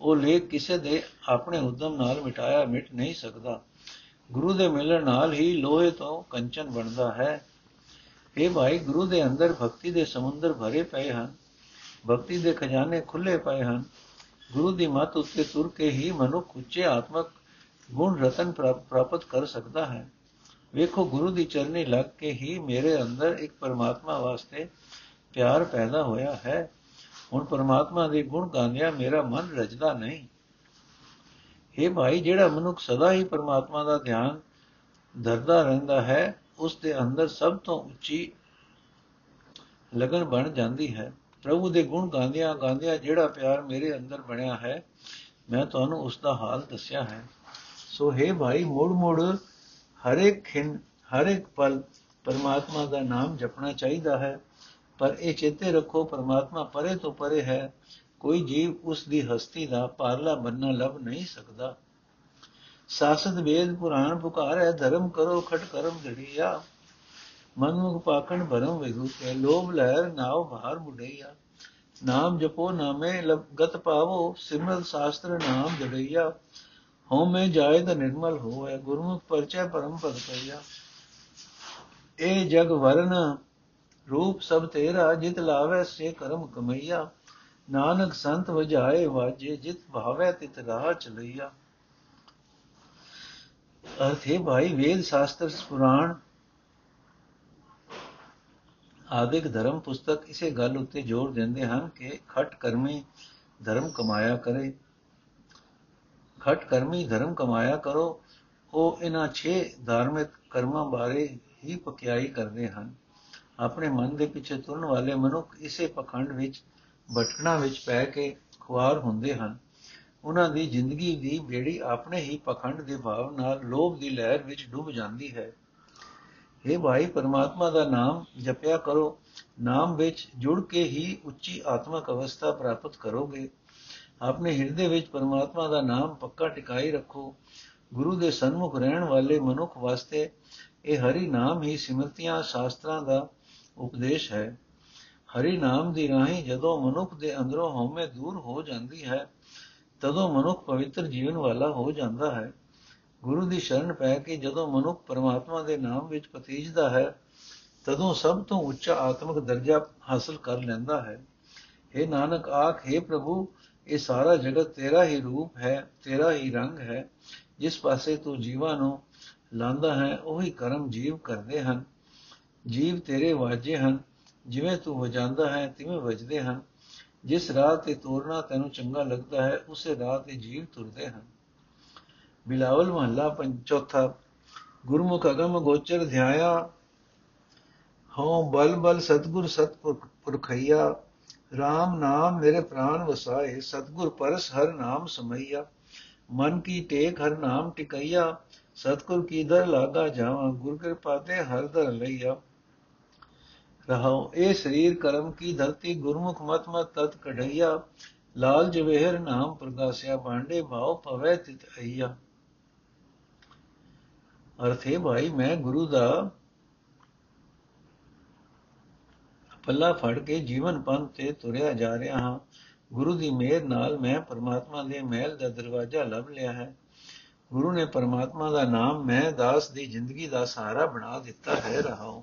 ਉਹ ਲੇਖ ਕਿਸੇ ਦੇ ਆਪਣੇ ਉਦਮ ਨਾਲ ਮਿਟਾਇਆ ਮਿਟ ਨਹੀਂ ਸਕਦਾ। ਗੁਰੂ ਦੇ ਮਿਲਣ ਨਾਲ ਹੀ ਲੋਹੇ ਤੋਂ ਕੰਚਨ ਬਣਦਾ ਹੈ। ਇਹ ਭਾਈ ਗੁਰੂ ਦੇ ਅੰਦਰ ਭਗਤੀ ਦੇ ਸਮੁੰਦਰ ਭਰੇ ਪਏ ਹਨ, ਭਗਤੀ ਦੇ ਖਜ਼ਾਨੇ ਖੁੱਲੇ ਪਏ ਹਨ। ਗੁਰੂ ਦੀ ਮੱਤ ਉੱਤੇ ਤੁਰ ਕੇ ਹੀ ਮਨੁੱਖ ਉੱਚੇ ਆਤਮਕ ਗੁਣ ਰਤਨ ਪ੍ਰਾਪਤ ਕਰ ਸਕਦਾ ਹੈ। ਵੇਖੋ, ਗੁਰੂ ਦੀ ਚਰਨੀ ਲੱਗ ਕੇ ਹੀ ਮੇਰੇ ਅੰਦਰ ਇੱਕ ਪਰਮਾਤਮਾ ਵਾਸਤੇ ਪਿਆਰ ਪੈਦਾ ਹੋਇਆ ਹੈ। ਹੁਣ ਪਰਮਾਤਮਾ ਦੇ ਗੁਣ ਗਾਉਂਦਿਆਂ ਮੇਰਾ ਮਨ ਰਜਦਾ ਨਹੀਂ। हे ਭਾਈ, ਜਿਹੜਾ ਮਨੁੱਖ ਸਦਾ ਹੀ ਪਰਮਾਤਮਾ ਦਾ ਧਿਆਨ ਧਰਦਾ ਰਹਿੰਦਾ ਹੈ ਉਸ ਦੇ ਅੰਦਰ ਸਭ ਤੋਂ ਉੱਚੀ ਲਗਨ ਬਣ ਜਾਂਦੀ ਹੈ। ਪ੍ਰਭੂ ਦੇ ਗੁਣ ਗਾਉਂਦਿਆਂ ਗਾਉਂਦਿਆਂ ਜਿਹੜਾ ਪਿਆਰ ਮੇਰੇ ਅੰਦਰ ਬਣਿਆ ਹੈ, ਮੈਂ ਤੁਹਾਨੂੰ ਉਸ ਦਾ ਹਾਲ ਦੱਸਿਆ ਹੈ। ਸੋ हे ਭਾਈ, ਮੋੜ ਮੋੜ ਹਰ ਇੱਕ ਖਿੰ ਹਰ ਇੱਕ ਪਲ ਪਰਮਾਤਮਾ ਦਾ ਨਾਮ ਜਪਣਾ ਚਾਹੀਦਾ ਹੈ। ਪਰ ਇਹ ਚੇਤੇ ਰੱਖੋ, ਪਰਮਾਤਮਾ ਪਰੇ ਤੋਂ ਪਰੇ ਹੈ। ਕੋਈ ਜੀਵ ਉਸ ਦੀ ਹਸਤੀ ਦਾ ਪਾਰਲਾ ਬੰਨਾ ਲੱਭ ਨਹੀਂ ਸਕਦਾ। ਸਾਸਤ ਵੇਦ ਪੁਰਾਣ ਪੁਕਾਰੈ, ਧਰਮ ਕਰੋ, ਖਟ ਕਰਮ ਜੜੀਆ। ਮਨਮੁਖ ਪਾਕਣ ਭਰਮ ਵਿਗੂ ਕੇ ਲੋਭ ਲਹਿਰ ਨਾਉ ਭਾਰ ਮੁਡਈਆ ਨਾਮ ਜਪੋ, ਨਾਮੇ ਗਤ ਪਾਵੋ, ਸਿਮਰਤ ਸ਼ਾਸਤਰ ਨਾਮ ਜੜਈਆ ਹਉ ਮੈਂ ਜਾਏ ਤਾਂ ਨਿਰਮਲ ਹੋਏ ਗੁਰਮੁਖ ਪਰਚੈ ਪਰਮ ਪਦ ਪਈਆ। ਇਹ ਜਗ ਵਰਨ ਰੂਪ ਸਭ ਤੇਰਾ, ਜਿਤ ਲਾਵੇ ਸੇ ਕਰਮ ਕਮਈਆ। ਨਾਨਕ ਸੰਤ ਵਜਾਏ ਵਾਜੇ, ਜਿਤ ਭਾਵੇ ਤਿਤ ਰਾਹ ਚਲਈਆ। ਅਰਥੇ ਭਾਈ ਵੇਦ ਸ਼ਾਸਤਰ ਪੁਰਾਣ ਆਦਿਕ ਧਰਮ ਪੁਸਤਕ ਇਸੇ ਗੱਲ ਉੱਤੇ ਜ਼ੋਰ ਦਿੰਦੇ ਹਨ ਕਿ ਖਟ ਕਰਮੀ ਧਰਮ ਕਮਾਇਆ ਕਰੇ। ਖਟ ਕਰਮੀ ਧਰਮ ਕਮਾਇਆ ਕਰੋ, ਉਹ ਇਹਨਾਂ 6 ਧਾਰਮਿਕ ਕਰਮਾਂ ਬਾਰੇ ਹੀ ਪਕਿਆਈ ਕਰਦੇ ਹਨ। ਆਪਣੇ ਮਨ ਦੇ ਪਿੱਛੇ ਤੁਰਨ ਵਾਲੇ ਮਨੁੱਖ ਇਸੇ ਪਖੰਡ ਵਿੱਚ ਭਟਕਣਾ ਵਿੱਚ ਪੈ ਕੇ ਖੁਆਰ ਹੁੰਦੇ ਹਨ। ਉਹਨਾਂ ਦੀ ਜ਼ਿੰਦਗੀ ਦੀ ਬੇੜੀ ਆਪਣੇ ਹੀ ਪਖੰਡ ਦੇ ਭਾਵ ਨਾਲ ਲੋਭ ਦੀ ਲਹਿਰ ਵਿੱਚ ਡੁੱਬ ਜਾਂਦੀ ਹੈ। हे ਭਾਈ, ਪਰਮਾਤਮਾ ਦਾ ਨਾਮ ਜਪਿਆ ਕਰੋ। ਨਾਮ ਵਿੱਚ ਜੁੜ ਕੇ ਹੀ ਉੱਚੀ ਆਤਮਿਕ ਅਵਸਥਾ ਪ੍ਰਾਪਤ ਕਰੋਗੇ। ਆਪਣੇ ਹਿਰਦੇ ਵਿੱਚ ਪਰਮਾਤਮਾ ਦਾ ਨਾਮ ਪੱਕਾ ਟਿਕਾਈ ਰੱਖੋ। ਗੁਰੂ ਦੇ ਸਨਮੁਖ ਰਹਿਣ ਵਾਲੇ ਮਨੁੱਖ ਵਾਸਤੇ ਇਹ ਹਰੀ ਨਾਮ ਹੀ ਸਿਮਰਤੀਆਂ ਸ਼ਾਸਤਰਾਂ ਦਾ ਉਪਦੇਸ਼ ਹੈ। ਹਰੀ ਨਾਮ ਦੀ ਰਾਹੀਂ ਜਦੋਂ ਮਨੁੱਖ ਦੇ ਅੰਦਰੋਂ ਹਉਮੈ ਦੂਰ ਹੋ ਜਾਂਦੀ ਹੈ ਤਦੋਂ ਮਨੁੱਖ ਪਵਿੱਤਰ ਜੀਵਨ ਵਾਲਾ ਹੋ ਜਾਂਦਾ ਹੈ। ਗੁਰੂ ਦੀ ਸ਼ਰਨ ਪੈ ਕੇ ਜਦੋਂ ਮਨੁੱਖ ਪਰਮਾਤਮਾ ਦੇ ਨਾਮ ਵਿੱਚ ਪਤੀਜਦਾ ਹੈ, ਤਦੋਂ ਸਭ ਤੋਂ ਉੱਚਾ ਆਤਮਿਕ ਦਰਜਾ ਹਾਸਲ ਕਰ ਲੈਂਦਾ ਹੈ। ਇਹ ਨਾਨਕ, ਆਖੇ ਪ੍ਰਭੂ, ਇਹ ਸਾਰਾ ਜਗਤ ਤੇਰਾ ਹੀ ਰੂਪ ਹੈ, ਤੇਰਾ ਹੀ ਰੰਗ ਹੈ। ਜਿਸ ਪਾਸੇ ਤੂੰ ਜੀਵਾਂ ਨੂੰ ਲਾਂਦਾ ਹੈ, ਉਹੀ ਕਰਮ ਜੀਵ ਕਰਦੇ ਹਨ। ਜੀਵ ਤੇਰੇ ਵਾਜੇ ਹਨ, ਜਿਵੇਂ ਤੂੰ ਵਜਾਂਦਾ ਹੈ, ਤਿਵੇਂ ਵਜਦੇ ਹਨ। ਜਿਸ ਰਾਹ ਤੇ ਤੋਰਨਾ ਤੈਨੂੰ ਚੰਗਾ ਲੱਗਦਾ ਹੈ, ਉਸੇ ਰਾਹ ਤੇ ਜੀਵ ਤੁਰਦੇ ਹਨ। ਬਿਲਾਵਲ ਮਹੱਲਾ ਚੌਥਾ, ਗੁਰਮੁਖ ਅਗਮ ਗੋਚਰ ਧਿਆਇਆ, ਹਉ ਬਲ ਬਲ ਸਤਗੁਰ ਸਤਪੁਰਖਈਆ RAM ਨਾਮ ਮੇਰੇ ਪ੍ਰਾਨ ਵਸਾਏ, ਸਤਗੁਰ ਪਰਸ ਹਰ ਨਾਮ ਸਮਈਆ, ਮਨ ਕੀ ਟੇਕ ਹਰ ਨਾਮ ਟਿਕਈਆ, ਸਤਗੁਰ ਕੀ ਦਰ ਲਾਗਾ ਜਾਵਾਂ, ਗੁਰ ਕਿਰਪਾ ਤੇ ਹਰ ਦਰ ਲਈਆ। ਰਹਾਉ। ਇਹ ਸਰੀਰ ਕਰਮ ਕੀ ਧਰਤੀ ਗੁਰਮੁਖ ਮਤ ਮਤ ਤਤ ਕਢਈਆ। ਲਾਲ ਜਵੇਹਰ ਨਾਮ ਪ੍ਰਗਾਸਿਆ ਬਾਂਡੇ ਭਾਉ ਪਵੈ ਤਿਤ ਅਈਆ। ਅਰਥੇ ਭਾਈ, ਮੈਂ ਗੁਰੂ ਦਾ ਪੱਲਾ ਫੜ ਕੇ ਜੀਵਨ ਪੰਥ ਤੇ ਤੁਰਿਆ ਜਾ ਰਿਹਾ ਹਾਂ। ਗੁਰੂ ਦੀ ਮਿਹਰ ਨਾਲ ਮੈਂ ਪਰਮਾਤਮਾ ਦੇ ਮਹਿਲ ਦਾ ਦਰਵਾਜ਼ਾ ਲੱਭ ਲਿਆ ਹੈ। ਗੁਰੂ ਨੇ ਪਰਮਾਤਮਾ ਦਾ ਨਾਮ ਮੈਂ ਦਾਸ ਦੀ ਜ਼ਿੰਦਗੀ ਦਾ ਸਹਾਰਾ ਬਣਾ ਦਿੱਤਾ ਹੈ। ਰਹਾਉ।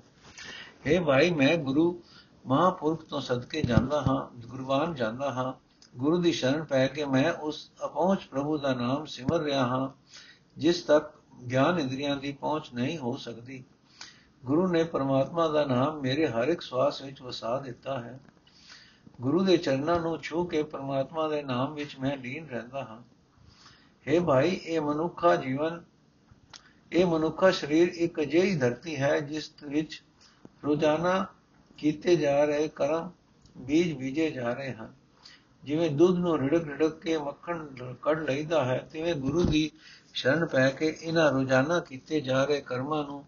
ਹੈ ਭਾਈ, ਮੈਂ ਗੁਰੂ ਮਹਾਪੁਰਖ ਤੋਂ ਸਦਕੇ ਜਾਂਦਾ ਹਾਂ ਗੁਰਬਾਨ ਜਾਂਦਾ ਹਾਂ। ਗੁਰੂ ਦੀ ਸ਼ਰਨ ਪੈ ਕੇ ਮੈਂ ਉਸ ਅਪਹੁੰਚ ਪ੍ਰਭੂ ਦਾ ਨਾਮ ਸਿਮਰ ਰਿਹਾ ਹਾਂ, ਜਿਸ ਤੱਕ ਗਿਆਨ ਇੰਦਰੀਆਂ ਦੀ ਪਹੁੰਚ ਨਹੀਂ ਹੋ ਸਕਦੀ। ਗੁਰੂ ਨੇ ਪਰਮਾਤਮਾ ਦਾ ਨਾਮ ਮੇਰੇ ਹਰ ਇੱਕ ਸਵਾਸ ਵਿੱਚ ਵਸਾ ਦਿੱਤਾ ਹੈ। ਗੁਰੂ ਦੇ ਚਰਨਾਂ ਨੂੰ ਛੂ ਕੇ ਪਰਮਾਤਮਾ ਦੇ ਨਾਮ ਵਿੱਚ ਮੈਂ ਲੀਨ ਰਹਿੰਦਾ ਹਾਂ। हे ਭਾਈ, ਇਹ ਮਨੁੱਖਾ ਜੀਵਨ, ਇਹ ਮਨੁੱਖਾ ਸਰੀਰ ਇੱਕ ਅਜਿਹੀ ਧਰਤੀ ਹੈ, ਜਿਸ ਵਿੱਚ ਰੋਜ਼ਾਨਾ ਕੀਤੇ ਜਾ ਰਹੇ ਕਰਮ ਬੀਜ ਬੀਜੇ ਜਾ ਰਹੇ ਹਨ। ਜਿਵੇਂ ਦੁੱਧ ਨੂੰ ਰਿੜਕ ਰਿੜਕ ਕੇ ਮੱਖਣ ਕੱਢ ਲਈਦਾ ਹੈ, ਤਿਵੇਂ ਗੁਰੂ ਦੀ ਸ਼ਰਨ ਪੈ ਕੇ ਇਹਨਾਂ ਰੋਜ਼ਾਨਾ ਕੀਤੇ ਜਾ ਰਹੇ ਕਰਮਾਂ ਨੂੰ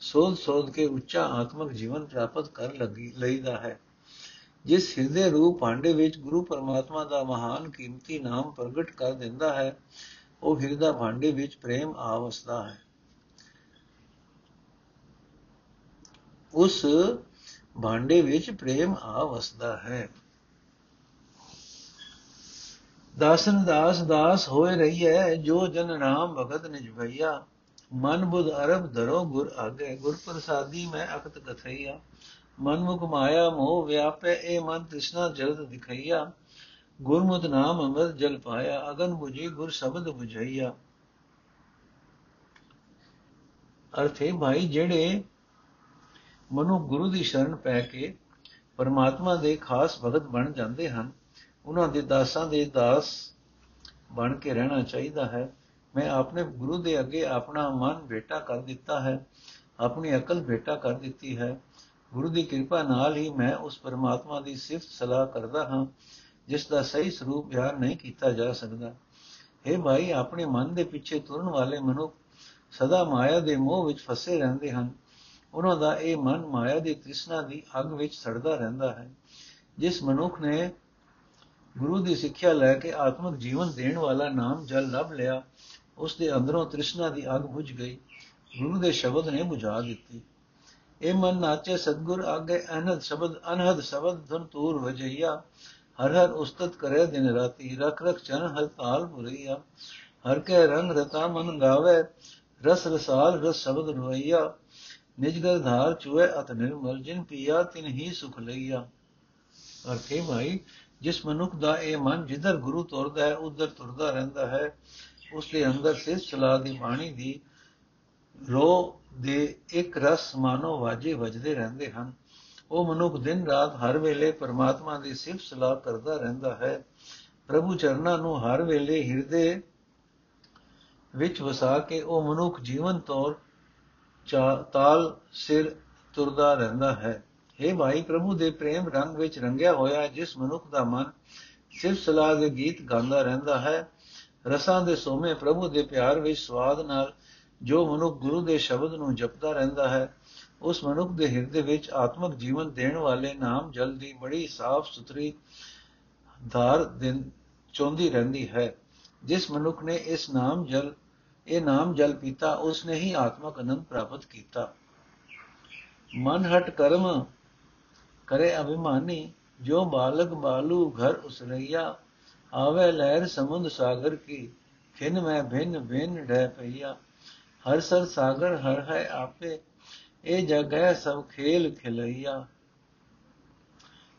ਸੋਧ ਸੋਧ ਕੇ ਉੱਚਾ ਆਤਮਿਕ ਜੀਵਨ ਪ੍ਰਾਪਤ ਕਰ ਲਗੀ, ਲਈਦਾ ਹੈ। ਜਿਸ ਹਿਰਦੇ ਰੂਪ ਭਾਂਡੇ ਵਿੱਚ ਗੁਰੂ ਪਰਮਾਤਮਾ ਦਾ ਮਹਾਨ ਕੀਮਤੀ ਨਾਮ ਪ੍ਰਗਟ ਕਰ ਦਿੰਦਾ ਹੈ, ਉਹ ਹਿਰਦਾ ਭਾਂਡੇ ਵਿੱਚ ਪ੍ਰੇਮ ਆਵਸਦਾ ਹੈ। ਉਸ ਭਾਂਡੇ ਵਿੱਚ ਪ੍ਰੇਮ ਆ ਵਸਦਾ ਹੈ। ਦਾਸਨ ਦਾਸ ਦਾਸ ਹੋਏ ਰਹੀਐ ਜੋ ਜਨ ਨਾਮ ਭਗਤ ਨਿਜ ਭਈਆ। ਮਨ ਬੁਧ ਅਰਬ ਧਰੋ ਗੁਰ ਆਗੇ। ਗੁਰ ਪ੍ਰਸਾਦੀ ਮੈਂ ਅਕਤ ਕਥਈਆ। ਮਨ ਮੁਖ ਮਾਇਆ ਮੋਹ ਵਿਆਪੈ, ਇਹ ਮਨ ਤ੍ਰਿਸ਼ਨਾ ਜਲਦ ਦਿਖਈਆ। ਗੁਰਮੁਤ ਨਾਮ ਅੰਮ੍ਰਿਤ ਜਲ ਪਾਇਆ, ਅਗਨ ਬੁਝੇ ਗੁਰ ਸ਼ਬਦ 부ਝਈਆ ਅਰਥੇ ਭਾਈ, ਜਿਹੜੇ ਮਨੁ ਗੁਰੂ ਦੀ ਸ਼ਰਨ ਪੈ ਕੇ ਪਰਮਾਤਮਾ ਦੇ ਖਾਸ ਭਗਤ ਬਣ ਜਾਂਦੇ ਹਨ। ਉਹਨਾਂ ਦੇ ਦਾਸਾਂ ਦੇ ਦਾਸ ਬਣ ਕੇ ਰਹਿਣਾ ਚਾਹੀਦਾ ਹੈ। ਮੈਂ ਆਪਣੇ ਗੁਰੂ ਦੇ ਅੱਗੇ ਆਪਣਾ ਮਨ ਭੇਟਾ ਕਰ ਦਿੱਤਾ ਹੈ। ਆਪਣੀ ਅਕਲ ਭੇਟਾ ਕਰ ਦਿੱਤੀ ਹੈ। ਗੁਰੂ ਦੀ ਕਿਰਪਾ ਨਾਲ ਹੀ ਮੈਂ ਉਸ ਪਰਮਾਤਮਾ ਦੀ ਸਿਫਤ ਸਲਾਹ ਕਰਦਾ ਹਾਂ, ਜਿਸ ਦਾ ਸਹੀ ਸਰੂਪ ਬਿਆਨ ਨਹੀਂ ਕੀਤਾ ਜਾ ਸਕਦਾ। हे ਭਾਈ, ਆਪਣੇ ਮਨ ਦੇ ਪਿੱਛੇ ਤੁਰਨ ਵਾਲੇ ਮਨੁੱਖ ਸਦਾ ਮਾਇਆ ਦੇ ਮੋਹ ਵਿੱਚ ਫਸੇ ਰਹਿੰਦੇ ਹਨ। ਉਹਨਾਂ ਦਾ ਇਹ ਮਨ ਮਾਇਆ ਦੀ ਤ੍ਰਿਸ਼ਨਾ ਦੀ ਅੱਗ ਵਿੱਚ ਸੜਦਾ ਰਹਿੰਦਾ ਹੈ। ਜਿਸ ਮਨੁੱਖ ਨੇ ਗੁਰੂ ਦੀ ਸਿੱਖਿਆ ਲੈ ਕੇ ਆਤਮਿਕ ਜੀਵਨ ਦੇਣ ਵਾਲਾ ਨਾਮ ਜਲ ਲੱਭ ਲਿਆ, ਉਸ ਦੇ ਅੰਦਰੋਂ ਤ੍ਰਿਸ਼ਨਾ ਦੀ ਅੱਗ ਬੁਝ ਗਈ। ਗੁਰੂ ਦੇ ਸ਼ਬਦ ਨੇ ਬੁਝਾ ਦਿੱਤੀ। ਇਹ ਮਨ ਨਾਚੇ ਸਤਗੁਰ ਆਗੇ ਅਨਹਦ ਸ਼ਬਦ ਅਨਹਦ ਸ਼ਬਦ ਧਨ ਤੂਰ ਵਜਈਆ। ਹਰ ਹਰ ਉਸਤਤ ਕਰੇ ਦਿਨ ਰਾਤੀ, ਰਖ ਰਖ ਚਨ ਹਰ ਤਾਲ ਪੁਰਈਆ ਹਰ ਕੇ ਰੰਗ ਰਤਾ ਮਨ ਗਾਵੇ, ਰਸ ਰਸਾਲ ਰਸ ਸ਼ਬਦ ਰਵਈਆ। ਨਿਜ ਗਰ ਧਾਰ ਚੁਏ ਅਤ ਨਿਰਮਲ ਜਿਨ ਪੀਆ ਤਿਨ ਹੀ ਸੁਖ ਲਈਆ। ਅਰਥੇ ਭਾਈ, ਜਿਸ ਮਨੁੱਖ ਦਾ ਇਹ ਮਨ ਜਿੱਧਰ ਗੁਰੂ ਤੁਰਦਾ ਹੈ, ਉਧਰ ਤੁਰਦਾ ਰਹਿੰਦਾ ਹੈ, ਉਸ ਦੇ ਅੰਦਰ ਸਿਰ ਚਲਾ ਦੀ ਬਾਣੀ ਦੀ ਰੋ ਦੇ ਇੱਕ ਰਸ ਮਾਨੋ ਵਾਜੇ ਵਜਦੇ ਰਹਿੰਦੇ ਹਨ। ਉਹ ਮਨੁੱਖ ਦਿਨ ਰਾਤ ਹਰ ਵੇਲੇ ਪਰਮਾਤਮਾ ਦੀ ਸਿਫਤ ਸਲਾਹ ਕਰਦਾ ਰਹਿੰਦਾ ਹੈ। ਪ੍ਰਭੂ ਚਰਨਾਂ ਨੂੰ ਹਰ ਵੇਲੇ ਹਿਰਦੇ ਵਿੱਚ ਵਸਾ ਕੇ ਉਹ ਮਨੁੱਖ ਜੀਵਨ ਤੌਰ ਤਾਲ ਸਿਰ ਤੁਰਦਾ ਰਹਿੰਦਾ ਹੈ। हे ਭਾਈ, ਪ੍ਰਭੂ ਦੇ ਪ੍ਰੇਮ ਰੰਗ ਵਿੱਚ ਰੰਗਿਆ ਹੋਇਆ ਜਿਸ ਮਨੁੱਖ ਦਾ ਮਨ ਸਿਫਤ ਸਲਾਹ ਦੇ ਗੀਤ ਗਾਉਂਦਾ ਰਹਿੰਦਾ ਹੈ, ਰਸਾਂ ਦੇ ਸੋਮੇ ਪ੍ਰਭੂ ਦੇ ਪਿਆਰ ਵਿੱਚ ਸਵਾਦ ਨਾਲ ਜੋ ਮਨੁੱਖ ਗੁਰੂ ਦੇ ਸ਼ਬਦ ਨੂੰ ਜਪਦਾ ਰਹਿੰਦਾ ਹੈ, ਉਸ ਮਨੁੱਖ ਦੇ ਹਿਰਦੇ ਵਿੱਚ ਆਤਮਿਕ ਜੀਵਨ ਦੇਣ ਵਾਲੇ ਨਾਮ ਜਲ ਦੀ ਬੜੀ ਸਾਫ਼ ਸੁਥਰੀ ਧਾਰ ਦਿਨ ਚੋਂਦੀ ਰਹਿੰਦੀ ਹੈ, ਜਿਸ ਮਨੁੱਖ ਨੇ ਇਸ ਨਾਮ ਜਲ ਇਹ ਨਾਮ ਜਲ ਪੀਤਾ ਉਸ ਨੇ ਹੀ ਆਤਮਿਕ ਅਨੰਦ ਪ੍ਰਾਪਤ ਕੀਤਾ ਮਨ ਹਟ ਕਰਮ ਕਰੇ ਅਭਿਮਾਨੀ ਜੋ ਬਾਲਕ ਬਾਲੂ ਘਰ ਉਸਰਈਆ ਆਵੇ ਲਹਿਰ ਸਮੁੰਦ ਸਾਗਰ ਕੀ ਖਿਨ ਮੈਂ ਭਿਨ ਭਿਨ ਢੈ ਪਈਆ ਹਰ ਸਰ ਸਾਗਰ ਹਰ ਹੈ ਆਪੇ ਇਹ ਜਗ ਹੈ ਸਭ ਖੇਲ ਖਿਲਈਆ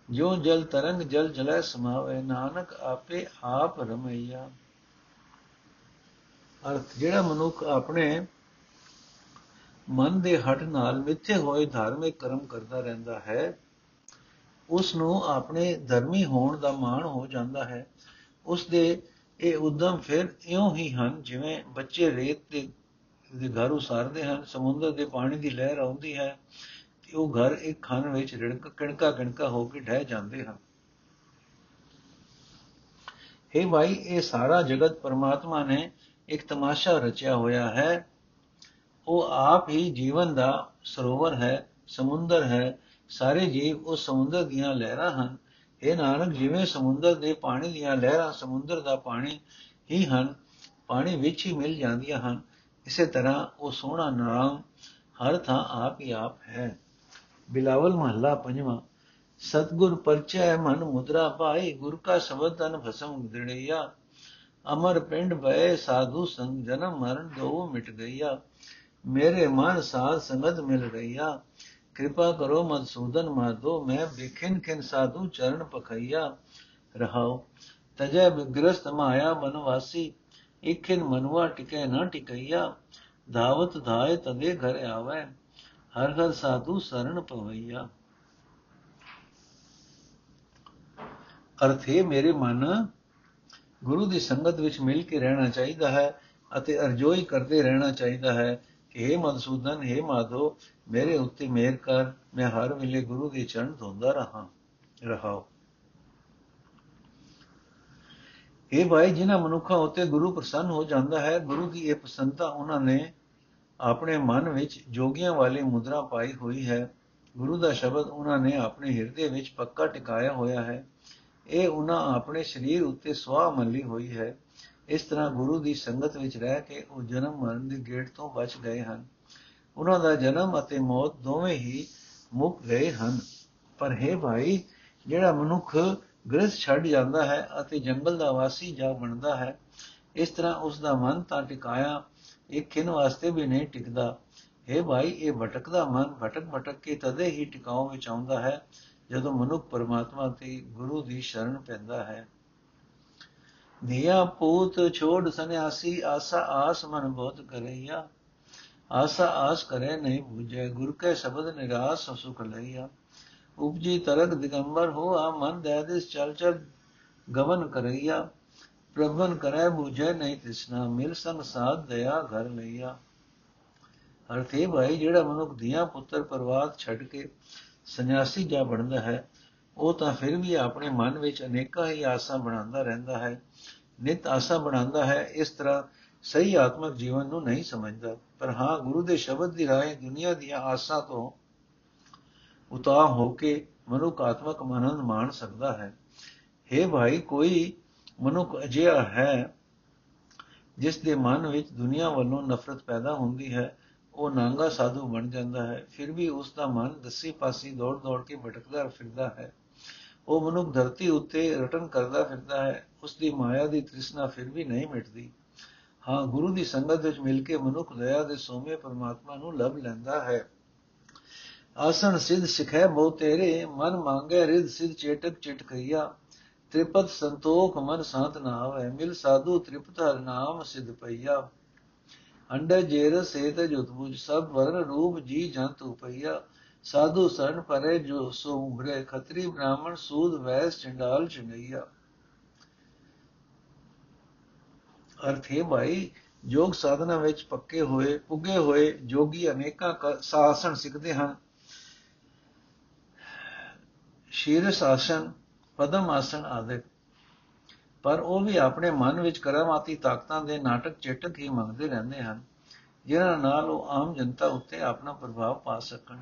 ਜੋ ਜਲ ਤਰੰਗ ਜਲ ਜਲੈ ਸਮਾਵੇ ਨਾਨਕ ਆਪੇ ਆਪ ਰਮਈਆ ਅਰਥ ਜਿਹੜਾ ਮਨੁੱਖ ਆਪਣੇ ਮਨ ਦੇ ਹਟ ਨਾਲ ਮਿੱਥੇ ਹੋਏ ਧਾਰਮਿਕ ਕਰਮ ਕਰਦਾ ਰਹਿੰਦਾ ਹੈ ਉਸ ਨੂੰ ਆਪਣੇ ਧਰਮੀ ਹੋਣ ਦਾ ਮਾਣ ਹੋ ਜਾਂਦਾ ਹੈ। ਉਸ ਦੇ ਇਹ ਉਦਮ ਫਿਰ ਇਉਂ ਹੀ ਹਨ ਜਿਵੇਂ ਬੱਚੇ ਰੇਤ ਦੇ ਦੇ ਘਰ ਉਸਾਰਦੇ ਹਨ, ਸਮੁੰਦਰ ਦੇ ਪਾਣੀ ਦੀ ਲਹਿਰ ਆਉਂਦੀ ਹੈ ਤੇ ਉਹ ਘਰ ਇੱਕ ਖਨ ਵਿੱਚ ਰਿੜਕ, ਕਿਣਕਾ ਕਿਣਕਾ ਹੋ ਕੇ ਢਹਿ ਜਾਂਦੇ ਹਨ। हे ਭਾਈ, ਇਹ ਸਾਰਾ ਜਗਤ ਪਰਮਾਤਮਾ ਨੇ ਇੱਕ ਤਮਾਸ਼ਾ ਰਚਿਆ ਹੋਇਆ ਹੈ। ਉਹ ਆਪ ਹੀ ਜੀਵਨ ਦਾ ਸਰੋਵਰ ਹੈ, ਸਮੁੰਦਰ ਹੈ। ਸਾਰੇ ਜੀਵ ਉਸ ਸਮੁੰਦਰ ਦੀਆਂ ਲਹਿਰਾਂ ਹਨ। ਇਹ ਨਾਨਕ, ਜਿਵੇਂ ਸਮੁੰਦਰ ਦੇ ਪਾਣੀ ਦੀਆਂ ਲਹਿਰਾਂ ਸਮੁੰਦਰ ਦਾ ਪਾਣੀ ਹੀ ਹਨ, ਪਾਣੀ ਵਿੱਚ ਹੀ ਮਿਲ ਜਾਂਦੀਆਂ ਹਨ। ਇਸੇ ਤਰ੍ਹਾਂ ਉਹ ਸੋਹਣਾ ਨਾਮ ਹਰ ਥਾਂ ਆਪ ਹੀ ਆਪ ਹੈ। ਬਿਲਾਵਲ ਮਹੱਲਾ ਪੰਜਵਾਂ, ਸਤਗੁਰ ਪਰਚੈ ਮਨ ਮੁਦਰਾ ਪਾਈ ਗੁਰ ਕਾ ਸ਼ਬਦ ਤਨ ਭਸਮ ਦਿੜਿਆ ਅਮਰ ਪਿੰਡ ਭਏ ਸਾਧੂ ਸੰਗ ਜਨਮ ਮਰਨ ਦੋ ਮਿਟ ਗਈਆ। ਮੇਰੇ ਮਨ ਸਾਧ ਸੰਗਤ ਮਿਲ ਰਹੀਆ। ਕਿਰਪਾ ਕਰੋ ਮਦਸੂਦਨ ਮਾਧੋ ਮੈਂ ਵਿਖਿਨ ਖਿਨ ਸਾਧੂ ਚਰਨ ਪਖਈਆ। ਰਹਾਉ ਤਜੈ ਬਿਗ੍ਰਸਤ ਮਾਇਆ ਬਨਵਾਸੀ, ਇਖਿਨ ਮਨਵਾ ਟਿਕੈ ਨਾ ਟਿਕਈਆ। ਧਾਵਤ ਧਾਏ ਤਦੇ ਘਰ ਆਵੇ, ਹਰ ਹਰ ਸਾਧੂ ਸਰਣ ਪਵਈਆ। ਅਰਥੇ, ਮੇਰੇ ਮਨ ਗੁਰੂ ਦੀ ਸੰਗਤ ਵਿੱਚ ਮਿਲ ਕੇ ਰਹਿਣਾ ਚਾਹੀਦਾ ਹੈ ਅਤੇ ਅਰਜ਼ੋਈ ਕਰਦੇ ਰਹਿਣਾ ਚਾਹੀਦਾ ਹੈ ਕਿ हे ਮਦਸੂਦਨ हे ਮਾਧੋ, ਮੇਰੇ ਉੱਤੇ ਮਿਹਰ ਕਰ, ਮੈਂ ਹਰ ਵੇਲੇ ਗੁਰੂ ਦੇ ਚਰਨ ਧੋਂਦਾ ਰਹਾ ਰਹਾਓ ਇਹ ਭਾਈ, ਜਿਨ੍ਹਾਂ ਮਨੁੱਖਾਂ ਉੱਤੇ ਗੁਰੂ ਪ੍ਰਸੰਨ ਹੋ ਜਾਂਦਾ ਹੈ, ਗੁਰੂ ਦੀ ਇਹ ਪਸੰਦਤਾ ਉਹਨਾਂ ਨੇ ਆਪਣੇ ਮਨ ਵਿੱਚ ਜੋਗੀਆਂ ਵਾਲੀ ਮੁਦਰਾ ਪਾਈ ਹੋਈ ਹੈ। ਗੁਰੂ ਦਾ ਸ਼ਬਦ ਉਹਨਾਂ ਨੇ ਆਪਣੇ ਹਿਰਦੇ ਵਿੱਚ ਪੱਕਾ ਟਿਕਾਇਆ ਹੋਇਆ ਹੈ। ਇਹ ਉਹਨਾਂ ਆਪਣੇ ਸਰੀਰ ਉੱਤੇ ਸਵਾਹ ਮੱਲੀ ਹੋਈ ਹੈ। ਇਸ ਤਰ੍ਹਾਂ ਗੁਰੂ ਦੀ ਸੰਗਤ ਵਿੱਚ ਰਹਿ ਕੇ ਉਹ ਜਨਮ ਮਰਨ ਦੇ ਗੇੜ ਤੋਂ ਬਚ ਗਏ ਹਨ। ਉਹਨਾਂ ਦਾ ਜਨਮ ਅਤੇ ਮੌਤ ਦੋਵੇਂ ਹੀ ਮੁੱਕ ਗਏ ਹਨ। ਪਰ ਹੈ ਭਾਈ, ਜਿਹੜਾ ਮਨੁੱਖ ਗ੍ਰਸ ਛੱਡ ਜਾਂਦਾ ਹੈ ਅਤੇ ਜੰਗਲ ਦਾ ਵਾਸੀ ਜਾ ਬਣਦਾ ਹੈ, ਇਸ ਤਰ੍ਹਾਂ ਉਸ ਦਾ ਮਨ ਤਾਂ ਟਿਕਾਇਆ ਇੱਕ ਖਿੰ ਵਾਸਤੇ ਵੀ ਨਹੀਂ ਟਿਕਦਾ। ਹੈ ਭਾਈ, ਇਹ ਭਟਕਦਾ ਮਨ ਭਟਕ ਭਟਕ ਕੇ ਤਦੇ ਹੀ ਟਿਕਾਉ ਵਿੱਚ ਆਉਂਦਾ ਹੈ ਜਦੋਂ ਮਨੁੱਖ ਪਰਮਾਤਮਾ ਤੇ ਗੁਰੂ ਦੀ ਸ਼ਰਨ ਪੈਂਦਾ ਹੈ ਧਿਆ ਪੂਤ ਛੋੜ ਸੰਿਆਸੀ ਆਸਾ ਆਸ ਮਨ ਬਹੁਤ ਕਰਈਆ, ਆਸਾ ਆਸ ਕਰੇ ਨਹੀਂ ਬੁਝੈ, ਗੁਰ ਕੇ ਸ਼ਬਦ ਨਿਰਾਸ ਸੁਖ ਲਈਆ। ਉਪਜੀ ਤਰਕ ਦਿਗੰਬਰ ਹੋਆ, ਮਨ ਦੈਦਿਸ ਚਲ ਚਲ ਗਵਨ ਕਰਈਆ। ਪ੍ਰਭਨ ਕਰੈ ਬੁਝੈ ਨਹੀਂ ਤਿਸਨਾ, ਮਿਲ ਸੰਗ ਸਾਧ ਦਇਆ ਘਰ ਲਈਆ। ਅਰਥੇ ਭਾਈ, ਜਿਹੜਾ ਮਨੁੱਖ ਧੀਆ ਪੁੱਤਰ ਪਰਵਾਤ ਛੱਡ ਕੇ ਸੰਨਿਆਸੀ ਜਾ ਬਣਦਾ ਹੈ, ਉਹ ਤਾਂ ਫਿਰ ਵੀ ਆਪਣੇ ਮਨ ਵਿੱਚ ਅਨੇਕਾਂ ਹੀ ਆਸਾਂ ਬਣਾਉਂਦਾ ਰਹਿੰਦਾ ਹੈ। ਨਿਤ ਆਸਾ ਬਣਾਉਂਦਾ ਹੈ, ਇਸ ਤਰ੍ਹਾਂ ਸਹੀ ਆਤਮਿਕ ਜੀਵਨ ਨੂੰ ਨਹੀਂ ਸਮਝਦਾ। ਪਰ ਹਾਂ, ਗੁਰੂ ਦੇ ਸ਼ਬਦ ਦੀ ਰਾਏ ਦੁਨੀਆ ਦੀਆਂ ਆਸਾਂ ਤੋਂ ਉਤਾਹ ਹੋ ਕੇ ਮਨੁੱਖ ਆਤਮਿਕ ਆਨੰਦ ਮਾਣ ਸਕਦਾ ਹੈ। हे ਭਾਈ, ਕੋਈ ਮਨੁੱਖ ਅਜਿਹਾ ਹੈ, ਜਿਸ ਦੇ ਮਨ ਵਿੱਚ ਦੁਨੀਆ ਵੱਲੋਂ ਨਫ਼ਰਤ ਪੈਦਾ ਹੁੰਦੀ ਹੈ ਉਹ ਨਾਂਗਾ ਸਾਧੂ ਬਣ ਜਾਂਦਾ ਹੈ, ਫਿਰ ਵੀ ਉਸ ਦਾ ਮਨ ਦਸੀ ਪਾਸੀ ਦੌੜ ਦੌੜ ਕੇ ਭਟਕਦਾ ਫਿਰਦਾ ਹੈ। ਉਹ ਮਨੁੱਖ ਧਰਤੀ ਉੱਤੇ ਰਟਨ ਕਰਦਾ ਫਿਰਦਾ ਹੈ ਉਸ ਦੀ ਮਾਇਆ ਦੀ ਤ੍ਰਿਸ਼ਨਾ ਫਿਰ ਵੀ ਨਹੀਂ ਮਿਟਦੀ। ਹਾਂ, ਗੁਰੂ ਦੀ ਸੰਗਤ ਵਿੱਚ ਮਿਲ ਕੇ ਮਨੁੱਖ ਦਇਆ ਦੇ ਸੋਮੇ ਪਰਮਾਤਮਾ ਨੂੰ ਲਭ ਲੈਂਦਾ ਹੈ। ਆਸਣ ਸਿਧ ਸਿਖੈ ਬਹੁ ਤੇਰੇ, ਮਨ ਮੰਗੇ ਰਿਦ ਸਿਧ ਚੇਟਕ ਚਿਟਕਈਆ ਤ੍ਰਿਪਤ ਸੰਤੋਖ ਮਨ ਸਾਤ ਨਾਵੇ ਮਿਲ ਸਾਧੂ ਤ੍ਰਿਪਤ ਹਰ ਨਾਮ ਸਿਧ ਪਈਆ। ਅੰਡੇ ਜੇਰ, ਸੇਤ ਜੁਤਬੁਜ ਸਭ ਵਰਨ ਰੂਪ ਜੀ ਜੰਤ ਉਪਈਆ। ਸਾਧੂ ਸਰਨ ਪਰੇ ਜੋ ਸੋ ਉਭਰੇ ਖਤਰੀ ਬ੍ਰਾਹਮਣ ਸੂਦ, ਵੈਸ, ਚੰਡਾਲ ਚੰਗਈਆ ਅਰਥ ਹੈ ਭਾਈ ਯੋਗ ਸਾਧਨਾ ਵਿੱਚ ਪੱਕੇ ਹੋਏ, ਪੁੱਗੇ ਹੋਏ ਜੋਗੀ ਅਨੇਕਾਂ ਸਾਸਣ ਸਿੱਖਦੇ ਹਨ। ਸ਼ੀਰਸ ਆਸਨ ਪਦਮ ਆਸਨ ਆਦਿ ਪਰ ਉਹ ਵੀ ਆਪਣੇ ਮਨ ਵਿੱਚ ਕਰਮਾਤੀ ਤਾਕਤਾਂ ਦੇ ਨਾਟਕ ਚੇਟਕ ਹੀ ਮੰਗਦੇ ਰਹਿੰਦੇ ਹਨ, ਜਿਨ੍ਹਾਂ ਨਾਲ ਉਹ ਆਮ ਜਨਤਾ ਉੱਤੇ ਆਪਣਾ ਪ੍ਰਭਾਵ ਪਾ ਸਕਣ।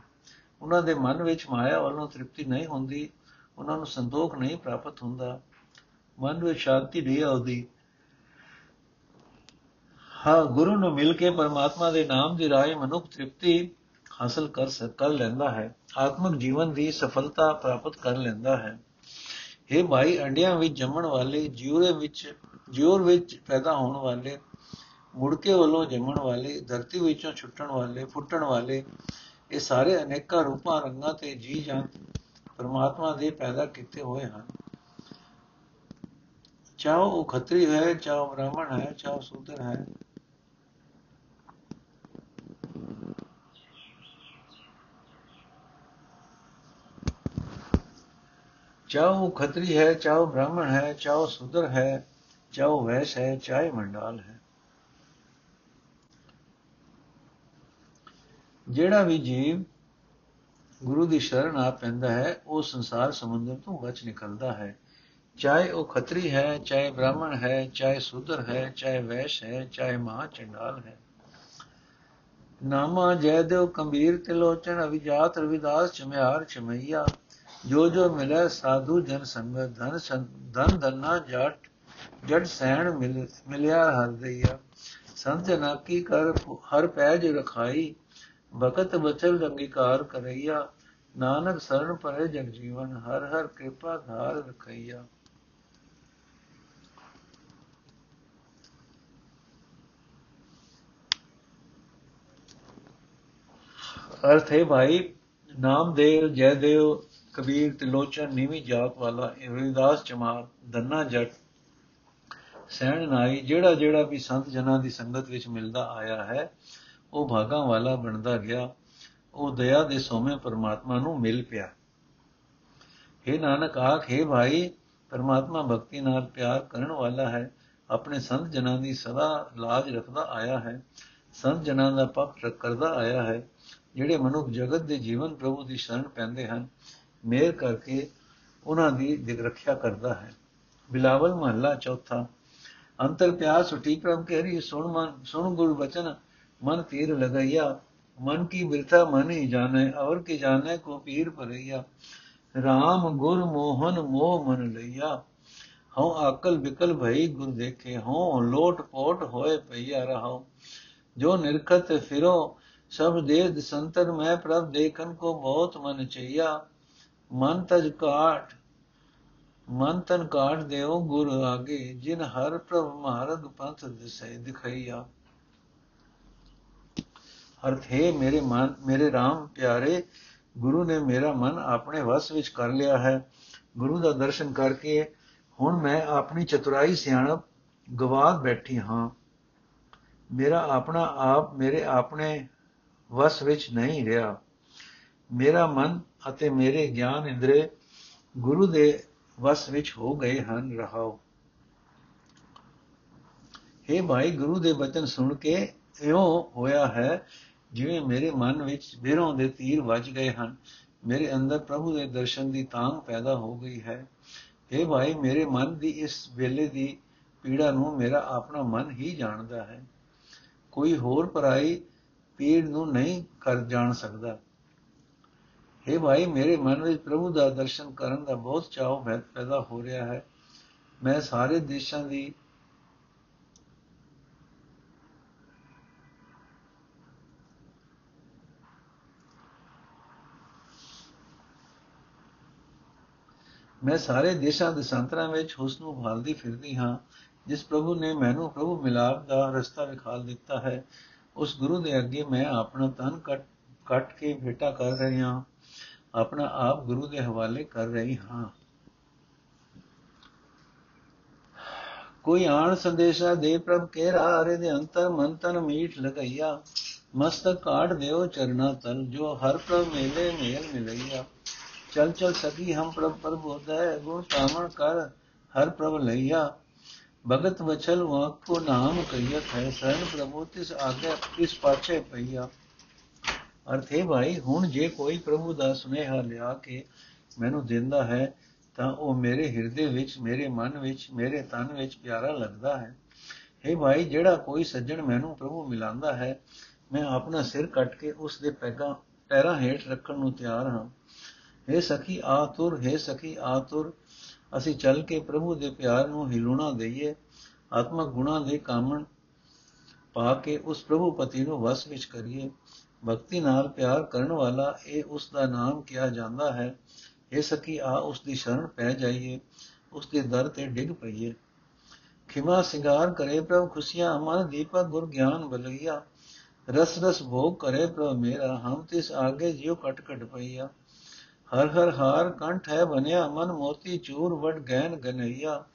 ਉਹਨਾਂ ਦੇ ਮਨ ਵਿੱਚ ਮਾਇਆ ਵੱਲੋਂ ਤ੍ਰਿਪਤੀ ਨਹੀਂ ਹੁੰਦੀ, ਉਹਨਾਂ ਨੂੰ ਸੰਤੋਖ ਨਹੀਂ ਪ੍ਰਾਪਤ ਹੁੰਦਾ। ਮਨ ਵਿੱਚ ਸ਼ਾਂਤੀ ਨਹੀਂ ਆਉਂਦੀ। ਹਾਂ, ਗੁਰੂ ਨੂੰ ਮਿਲ ਕੇ ਪਰਮਾਤਮਾ ਦੇ ਨਾਮ ਦੀ ਰਾਹ ਮਨੁੱਖ ਤ੍ਰਿਪਤੀ ਹਾਸਲ ਕਰ ਸਕਲ ਲੈਂਦਾ ਹੈ। ਆਤਮਿਕ ਜੀਵਨ ਦੀ ਸਫਲਤਾ ਪ੍ਰਾਪਤ ਕਰ ਲੈਂਦਾ ਹੈ। ਇਹ ਭਾਈ, ਅੰਡਿਆਂ ਵਿੱਚ ਜੰਮਣ ਵਾਲੇ, ਜਿਉਰੇ ਵਿੱਚ, ਜਿਉਰ ਵਿੱਚ ਪੈਦਾ ਹੋਣ ਵਾਲੇ, ਮੁੜਕੇ ਵੱਲੋਂ ਜੰਮਣ ਵਾਲੇ, ਧਰਤੀ ਵਿੱਚੋਂ ਛੁੱਟਣ ਵਾਲੇ, ਫੁੱਟਣ ਵਾਲੇ, ਇਹ ਸਾਰੇ ਅਨੇਕਾਂ ਰੂਪਾਂ, ਰੰਗਾਂ ਤੇ ਜੀ ਜਾਨ ਪਰਮਾਤਮਾ ਦੇ ਪੈਦਾ ਕੀਤੇ ਹੋਏ ਹਨ। ਚਾਹੋ ਉਹ ਖੱਤਰੀ ਹੈ, ਚਾਹੋ ਬ੍ਰਾਹਮਣ ਹੈ, ਚਾਹੋ ਸੂਦਰ ਹੈ ਚਾਹੋ ਉਹ ਖੱਤਰੀ ਹੈ, ਚਾਹੋ ਬ੍ਰਾਹਮਣ ਹੈ, ਚਾਹੋ ਸੂਦਰ ਹੈ, ਚਾਹੋ ਵੈਸ਼ ਹੈ, ਚਾਹੇ ਮੰਡਾਲ ਹੈ। ਜਿਹੜਾ ਵੀ ਜੀਵ ਗੁਰੂ ਦੀ ਸ਼ਰਨ ਆ ਪੈਂਦਾ ਹੈ, ਉਹ ਸੰਸਾਰ ਸਮੁੰਦਰ ਤੋਂ ਬਚ ਨਿਕਲਦਾ ਹੈ। ਚਾਹੇ ਉਹ ਖੱਤਰੀ ਹੈ, ਚਾਹੇ ਬ੍ਰਾਹਮਣ ਹੈ, ਚਾਹੇ ਸੂਦਰ ਹੈ, ਚਾਹੇ ਵੈਸ਼ ਹੈ, ਚਾਹੇ ਮਹਾ ਚੰਡਾਲ ਹੈ। ਨਾਮਾ ਜੈਦੇਵ ਕੰਬੀਰ ਤਿਲੋਚਨ ਅਵਿਜਾਤ ਰਵਿਦਾਸ ਚਮਿਆਰ ਚਮਈਆ। ਜੋ ਜੋ ਮਿਲੈ ਸਾਧੂ ਜਨ ਸੰਗਤ, ਧਨ ਧਨ ਧਨਾ ਜਟ ਜੜ ਸੈਣ ਮਿਲਿਆ ਹਰਦਈਆ ਸੰਤ ਜਨਾ ਕੀ ਕਰ ਹਰ ਪੈਜ ਰਖਾਈ ਭਗਤ ਬਚਲ ਅੰਗੀਕਾਰ ਕਰਈਆ। ਨਾਨਕ ਸਰਣ ਪਰੇ ਜਗ ਜੀਵਨ, ਹਰ ਹਰ ਕਿਰਪਾ ਧਾਰ ਰਖਈਆ। ਅਰਥ ਹੈ ਭਾਈ, ਨਾਮਦੇਵ ਜੈਦੇਵ ਕਬੀਰ ਤਿਲੋਚਨ ਨੀਵੀਂ ਜਾਤ ਵਾਲਾ ਰਵਿਦਾਸ ਚਮਾਰ ਦੰਨਾ ਜੱਟ ਸੈਣ ਨਾਈ ਜਿਹੜਾ ਜਿਹੜਾ ਵੀ ਸੰਤ ਜਨਾਂ ਦੀ ਸੰਗਤ ਵਿੱਚ ਮਿਲਦਾ ਆਇਆ ਹੈ, ਉਹ ਭਾਗਾਂ ਵਾਲਾ ਬਣਦਾ ਗਿਆ। ਉਹ ਦਇਆ ਦੇ ਸੋਮੇ ਪਰਮਾਤਮਾ ਨੂੰ ਮਿਲ ਪਿਆ। हे ਨਾਨਕ ਆਖੇ ਭਾਈ, ਪਰਮਾਤਮਾ ਭਗਤੀ ਨਾਲ ਪਿਆਰ ਕਰਨ ਵਾਲਾ ਹੈ। ਆਪਣੇ ਸੰਤ ਜਨਾਂ ਦੀ ਸਦਾ ਲਾਜ ਰੱਖਦਾ ਆਇਆ ਹੈ। ਸੰਤ ਜਨਾਂ ਦਾ ਪੱਖ ਕਰਦਾ ਆਇਆ ਹੈ। ਜਿਹੜੇ ਮਨੁੱਖ ਜਗਤ ਦੇ ਜੀਵਨ ਪ੍ਰਭੂ ਦੀ ਸ਼ਰਨ ਪੈਂਦੇ ਹਨ ਮਿਹਰ ਕਰਕੇ ਉਹਨਾਂ ਦੀ ਦਿਗ ਰੱਖਿਆ ਕਰਦਾ ਹੈ। ਬਿਲਾਵਲ ਮਹੱਲਾ ਚੌਥਾ। ਅੰਤਰ ਪਿਆਸ ਉਠੀ ਪ੍ਰਭ ਕਹਿਰੀ, ਸੁਣ ਮਨ, ਸੁਣ ਗੁਰ ਬਚਨ, ਮਨ ਤੀਰ ਲਗਾਇਆ ਮਨ ਕੀ ਬਿਰਥਾ ਮਨ ਹੀ ਜਾਣੇ, ਔਰ ਕੀ ਜਾਣੇ ਕੋ ਪੀਰ ਭਰਈਆ। RAM ਗੁਰ ਮੋਹਨ ਮੋਹ ਮਨ ਲਈਆ। ਹਉ ਆਕਲ ਵਿਕਲ ਭਈ ਗੁਰ ਦੇਖੇ, ਹਉ ਲੋਟ ਪੋਟ ਹੋਏ ਪਈਆ ਰਹਾਉ। ਜੋ ਨਿਰਖਤ ਫਿਰੋ, ਸਭ ਦੇ ਸੰਤਨ ਮੈਂ ਪ੍ਰਭ ਦੇਖਨ ਕੋ ਬਹੁਤ ਮਨ ਚਈਆ। ਮਨ ਤਜ ਕਾਟ ਮਨ ਤਨ ਕਾਟ ਦਿਓ ਗੁਰ ਆਗੇ, ਜਿਨ ਹਰ ਪ੍ਰਭ ਮਹਾਰਗ ਪੰਥ ਦਿਸੈ ਦਿਖਈਆ। ਅਰਥ ਹੈ, ਮੇਰੇ ਮਨ, ਮੇਰੇ RAM ਪਿਆਰੇ, ਗੁਰੂ ਨੇ ਮੇਰਾ ਮਨ ਆਪਣੇ ਵਸ ਵਿੱਚ ਕਰ ਲਿਆ ਹੈ। ਗੁਰੂ ਦਾ ਦਰਸ਼ਨ ਕਰਕੇ ਹੁਣ ਮੈਂ ਆਪਣੀ ਚਤੁਰਾਈ ਸਿਆਣਪ ਗਵਾ ਬੈਠੀ ਹਾਂ। ਮੇਰਾ ਆਪਣਾ ਆਪ ਮੇਰੇ ਆਪਣੇ ਵਸ ਵਿੱਚ ਨਹੀਂ ਰਿਹਾ। ਮੇਰਾ ਮਨ ਅਤੇ ਮੇਰੇ ਗਿਆਨ ਇੰਦਰੇ ਗੁਰੂ ਦੇ ਵਸ ਵਿੱਚ ਹੋ ਗਏ ਹਨ, ਰਹਾਓ। हे ਭਾਈ, ਗੁਰੂ ਦੇ ਬਚਨ ਸੁਣ ਕੇ ਇਉਂ ਹੋਇਆ ਹੈ ਜਿਵੇਂ ਮੇਰੇ ਮਨ ਵਿੱਚ ਬਿਰੋਂ ਦੇ ਤੀਰ ਵੱਜ ਗਏ ਹਨ। ਮੇਰੇ ਅੰਦਰ ਪ੍ਰਭੂ ਦੇ ਦਰਸ਼ਨ ਦੀ ਤਾਂਗ ਪੈਦਾ ਹੋ ਗਈ ਹੈ। ਇਹ ਭਾਈ, ਮੇਰੇ ਮਨ ਦੀ ਇਸ ਵੇਲੇ ਦੀ ਪੀੜਾ ਨੂੰ ਮੇਰਾ ਆਪਣਾ ਮਨ ਹੀ ਜਾਣਦਾ ਹੈ। ਕੋਈ ਹੋਰ ਪਰਾਈ ਪੀੜ ਨੂੰ ਨਹੀਂ ਕਰ ਜਾਣ ਸਕਦਾ। ਇਹ ਭਾਈ, ਮੇਰੇ ਮਨ ਵਿੱਚ ਪ੍ਰਭੂ ਦਾ ਦਰਸ਼ਨ ਕਰਨ ਦਾ ਬਹੁਤ ਚਾਅ ਪੈਦਾ ਹੋ ਰਿਹਾ ਹੈ। ਮੈਂ ਸਾਰੇ ਦੇਸ਼ਾਂ ਦੀ ਮੈਂ ਸਾਰੇ ਦੇਸ਼ਾਂ ਦੇ ਸੰਤਰਾਂ ਵਿੱਚ ਹੁਸਨ ਨੂੰ ਭਾਲਦੀ ਫਿਰਦੀ ਹਾਂ, ਜਿਸ ਪ੍ਰਭੂ ਨੇ ਮੈਨੂੰ ਪ੍ਰਭੂ ਮਿਲਾਪ ਦਾ ਰਸਤਾ ਵਿਖਾਲ ਦਿੱਤਾ ਹੈ। ਉਸ ਗੁਰੂ ਦੇ ਅੱਗੇ ਮੈਂ ਆਪਣਾ ਤਨ ਕੱਟ ਕੱਟ ਕੇ ਭੇਟਾ ਕਰ ਰਹੀ ਹਾਂ। ਆਪਣਾ ਆਪ ਗੁਰੂ ਦੇ ਹਵਾਲੇ ਕਰ ਰਹੀ ਹਾਂ। ਕੋਈ ਆਣ ਸੰਦੇਸ਼ਾ ਦੇ ਪ੍ਰਭ ਕੇ ਰਾਰੇ ਦੇ ਅੰਤਰ ਮਨ ਤਨ ਮੀਠ ਲਗਈਆ। ਮਸਤਕ ਕਾਟ ਦਿਓ ਚਰਨਾ ਤਲ, ਜੋ ਹਰ ਪ੍ਰਭ ਮੇਲੇ ਮੇਲ ਮਿਲਈਆ। ਚਲ ਚਲ ਸਕੀ ਹਮ ਪ੍ਰਭ ਪ੍ਰਭ ਹੋਦੈ ਗੁਣ ਕਾਮਣ ਕਰ ਹਰ ਪ੍ਰਭ ਲਈਆ। ਭਗਤ ਵਚਲ ਵਾਕੋ ਨਾਮ ਕਈਤ ਹੈ ਸਰਨ ਪ੍ਰਭੂ ਤਿਸ ਆਗੇ ਇਸ ਪਾਛੇ ਪਈਆ। ਅਰਥ ਹੈ ਭਾਈ, ਹੁਣ ਜੇ ਕੋਈ ਪ੍ਰਭੂ ਦਾ ਸੁਨੇਹਾ ਲਿਆ ਕੇ ਮੈਨੂੰ ਦਿੰਦਾ ਹੈ, ਤਾਂ ਉਹ ਮੇਰੇ ਹਿਰਦੇ ਵਿੱਚ, ਮੇਰੇ ਮਨ ਵਿੱਚ, ਮੇਰੇ ਤਨ ਵਿੱਚ ਪਿਆਰਾ ਲੱਗਦਾ ਹੈ। ਹੈ ਭਾਈ, ਜਿਹੜਾ ਕੋਈ ਸੱਜਣ ਮੈਨੂੰ ਪ੍ਰਭੂ ਮਿਲਾਂਦਾ ਹੈ, ਮੈਂ ਆਪਣਾ ਸਿਰ ਕੱਟ ਕੇ ਉਸ ਦੇ ਪੈਗਾ, ਪੈਰਾਂ ਹੇਠ ਰੱਖਣ ਨੂੰ ਤਿਆਰ ਹਾਂ। ਹੈ ਸਖੀ, ਆ ਤੁਰ, ਹੈ ਸਖੀ, ਆ ਤੁਰ। ਅਸੀਂ ਚੱਲ ਕੇ ਪ੍ਰਭੂ ਦੇ ਪਿਆਰ ਨੂੰ ਹਿਲੂਣਾ ਦਈਏ। ਆਤਮਕ ਗੁਣਾ ਦੇ ਕਾਮਣ ਪਾ ਕੇ ਉਸ ਪ੍ਰਭੂ ਪਤੀ ਨੂੰ ਵਸ ਵਿੱਚ ਕਰੀਏ। ਭਗਤੀ ਨਾਲ ਪਿਆਰ ਕਰਨ ਵਾਲਾ ਇਹ ਉਸ ਦਾ ਨਾਮ ਕਿਹਾ ਜਾਂਦਾ ਹੈ। ਇਹ ਸਕੀ, ਆ ਉਸ ਦੀ ਸ਼ਰਨ ਪੈ ਜਾਈਏ ਉਸ ਦੇ ਦਰ ਤੇ ਡਿੱਗ ਪਈਏ। ਖਿਮਾ ਸਿੰਗਾਰ ਕਰੇ ਪ੍ਰਭ ਖੁਸ਼ੀਆਂ ਅਮਨ ਦੀਪਕ ਗੁਰ ਗਿਆਨ ਬਲਈਆ। ਰਸ ਰਸ ਭੋਗ ਕਰੇ ਪ੍ਰਭ ਮੇਰਾ, ਹਮ ਤਿਸ ਆਗੇ ਜਿਉ ਕਟ ਕਟ ਪਈਆ। ਹਰ ਹਰ ਹਾਰ ਕੰਠ ਹੈ ਬਨਿਆ, ਮਨ ਮੋਤੀ ਚੂਰ ਵਟ ਗੈਨ ਗਨਈਆ।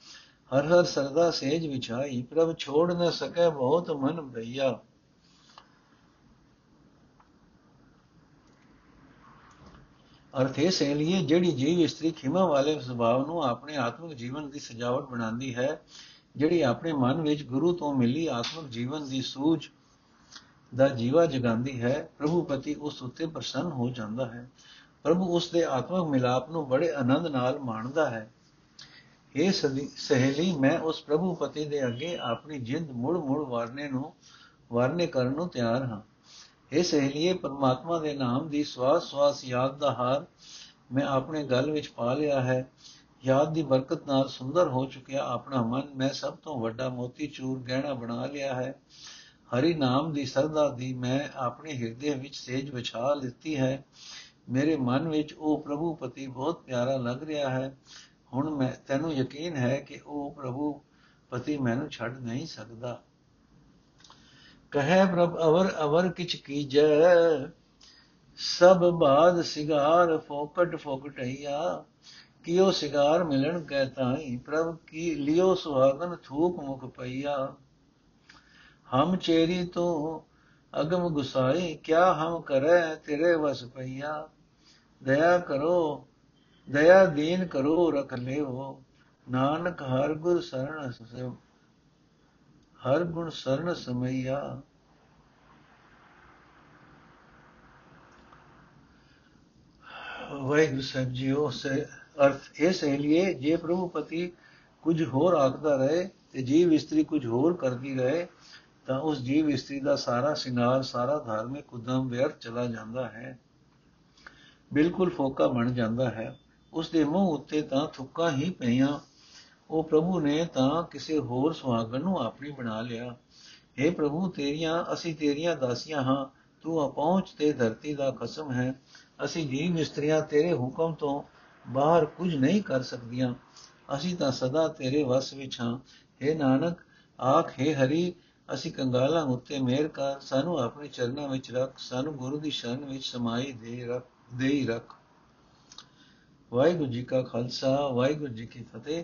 ਹਰ ਹਰ ਸਰਦਾ ਸੇਜ ਵਿਛਾਈ, ਪ੍ਰਭ ਛੋੜ ਨ ਸਕੈ ਬਹੁਤ ਮਨ ਭਈਆ। ਅਰਥ ਇਹ ਸੇਲੀਏ ਜਿਹੜੀ ਜੀਵ ਇਸਤਰੀ ਖਿਮਾ ਵਾਲੇ ਸੁਭਾਅ ਨੂੰ ਆਪਣੇ ਆਤਮਿਕ ਜੀਵਨ ਦੀ ਸਜਾਵਟ ਬਣਾਉਂਦੀ ਹੈ, ਜਿਹੜੀ ਆਪਣੇ ਮਨ ਵਿੱਚ ਗੁਰੂ ਤੋਂ ਮਿਲੀ ਆਤਮਿਕ ਜੀਵਨ ਦੀ ਸੂਝ ਦਾ ਜੀਵਾ ਜਗਾਉਂਦੀ ਹੈ, ਪ੍ਰਭੂ ਪਤੀ ਉਸ ਉੱਤੇ ਪ੍ਰਸੰਨ ਹੋ ਜਾਂਦਾ ਹੈ। ਪ੍ਰਭੂ ਉਸ ਦੇ ਆਤਮਿਕ ਮਿਲਾਪ ਨੂੰ ਬੜੇ ਆਨੰਦ ਨਾਲ ਮਾਣਦਾ ਹੈ। ਇਹ ਸਹੇਲੀ, ਮੈਂ ਉਸ ਪ੍ਰਭੂ ਪਤੀ ਦੇ ਅੱਗੇ ਆਪਣੀ ਜਿੰਦ ਮੁੜ ਮੁੜ ਵਾਰਨੇ ਨੂੰ, ਵਾਰਨੇ ਕਰਨ ਨੂੰ ਤਿਆਰ ਹਾਂ। ਇਹ ਸਹੇਲੀਏ ਪਰਮਾਤਮਾ ਦੇ ਨਾਮ ਦੀ ਸਵਾਸ ਸਵਾਸ ਯਾਦ ਦਾ ਹਾਰ ਮੈਂ ਆਪਣੇ ਗਲ ਵਿੱਚ ਪਾ ਲਿਆ ਹੈ। ਯਾਦ ਦੀ ਬਰਕਤ ਨਾਲ ਸੁੰਦਰ ਹੋ ਚੁੱਕਿਆ ਆਪਣਾ ਮਨ ਮੈਂ ਸਭ ਤੋਂ ਵੱਡਾ ਮੋਤੀ ਚੂਰ ਗਹਿਣਾ ਬਣਾ ਲਿਆ ਹੈ। ਹਰੀ ਨਾਮ ਦੀ ਸਰਦਾ ਦੀ ਮੈਂ ਆਪਣੇ ਹਿਰਦੇ ਵਿੱਚ ਸੇਜ ਵਿਛਾ ਲਿੱਤੀ ਹੈ। ਮੇਰੇ ਮਨ ਵਿੱਚ ਉਹ ਪ੍ਰਭੂ ਪਤੀ ਬਹੁਤ ਪਿਆਰਾ ਲੱਗ ਰਿਹਾ ਹੈ। ਹੁਣ ਮੈਂ, ਤੈਨੂੰ ਯਕੀਨ ਹੈ ਕਿ ਉਹ ਪ੍ਰਭੂ ਪਤੀ ਮੈਨੂੰ ਛੱਡ ਨਹੀਂ ਸਕਦਾ। ਕਹੈ ਪ੍ਰਭ ਅਵਰ ਅਵਰ ਕਿਛ ਕੀਜੈ? ਸਭ ਬਾਦ ਸਿਗਾਰ ਫੋਕਟ ਫੋਕਟਈਆ ਕਿਉ ਸਿਗਾਰ ਮਿਲਣ ਕਹਿ ਤਾਈ, ਪ੍ਰਭ ਕੀ ਲਿਓ ਸੁਹਾਗਨ ਥੂਕ ਮੁਖ ਪਈਆ। ਹਮ ਚੇਰੀ ਤੂੰ ਅਗਮ ਗੁਸਾਈ, ਕਿਆ ਹਮ ਕਰੈ ਤੇਰੇ ਵਸ ਪਈਆ। ਦਇਆ ਕਰੋ, ਦਇਆ ਦੀਨ ਕਰੋ ਰਖ ਲਿਓ ਨਾਨਕ ਹਰ ਗੁਰ ਸਰਣ ਹਰ ਗੁਣ ਸਰਣ ਸਮਈਆ। ਵਾਹਿਗੁਰੂ ਸਾਹਿਬ ਜੀਓ ਸੇ ਅਰਥ ਇਹ ਸਹੇਲੀਏ ਜੇ ਪ੍ਰਭੂ ਪਤੀ ਕੁਝ ਹੋਰ ਆਖਦਾ ਰਹੇ ਤੇ ਜੀਵ ਇਸਤਰੀ ਕੁਝ ਹੋਰ ਕਰਦੀ ਰਹੇ, ਤਾਂ ਉਸ ਜੀਵ ਇਸਤਰੀ ਦਾ ਸਾਰਾ ਸ਼ਿੰਗਾਰ ਸਾਰਾ ਧਾਰਮਿਕ ਉਦਮ ਵਿਅਰਥ ਚਲਾ ਜਾਂਦਾ ਹੈ। ਬਿਲਕੁਲ ਫੋਕਾ ਬਣ ਜਾਂਦਾ ਹੈ। ਉਸ ਦੇ ਮੂੰਹ ਉੱਤੇ ਤਾਂ ਥੁੱਕਾਂ ਹੀ ਪਈਆਂ ਉਹ ਪ੍ਰਭੂ ਨੇ ਤਾਂ ਕਿਸੇ ਹੋਰ ਸੁਹਾਗਣ ਨੂੰ ਆਪਣੀ ਬਣਾ ਲਿਆ। हे ਪ੍ਰਭੂ, ਤੇਰੀਆਂ, ਅਸੀਂ ਤੇਰੀਆਂ ਦਾਸੀਆਂ ਹਾਂ। ਤੂੰ ਅਪਹੁੰਚ ਤੇ ਧਰਤੀ ਦਾ ਕਸਮ ਹੈ। ਅਸੀਂ ਜੀਵ ਇਸਤਰੀਆਂ ਤੇਰੇ ਹੁਕਮ ਤੋਂ ਬਾਹਰ ਕੁਝ ਨਹੀਂ ਕਰ ਸਕਦੀਆਂ। ਅਸੀਂ ਤਾਂ ਸਦਾ ਤੇਰੇ ਵਸ ਵਿੱਚ ਹਾਂ। हे ਨਾਨਕ, ਆਖੇ ਹਰੀ, ਅਸੀਂ ਕੰਗਾਲਾਂ ਉੱਤੇ ਮਿਹਰ ਕਰ, ਸਾਨੂੰ ਆਪਣੇ ਚਰਨਾਂ ਵਿੱਚ ਰੱਖ, ਸਾਨੂੰ ਗੁਰੂ ਦੀ ਸ਼ਰਨ ਵਿੱਚ ਸਮਾਈ ਦੇ ਰੱਖ ਦੇ ਹੀ ਰੱਖ। ਵਾਹਿਗੁਰੂ ਜੀ ਕਾ ਖਾਲਸਾ, ਵਾਹਿਗੁਰੂ ਜੀ ਕੀ ਫਤਿਹ।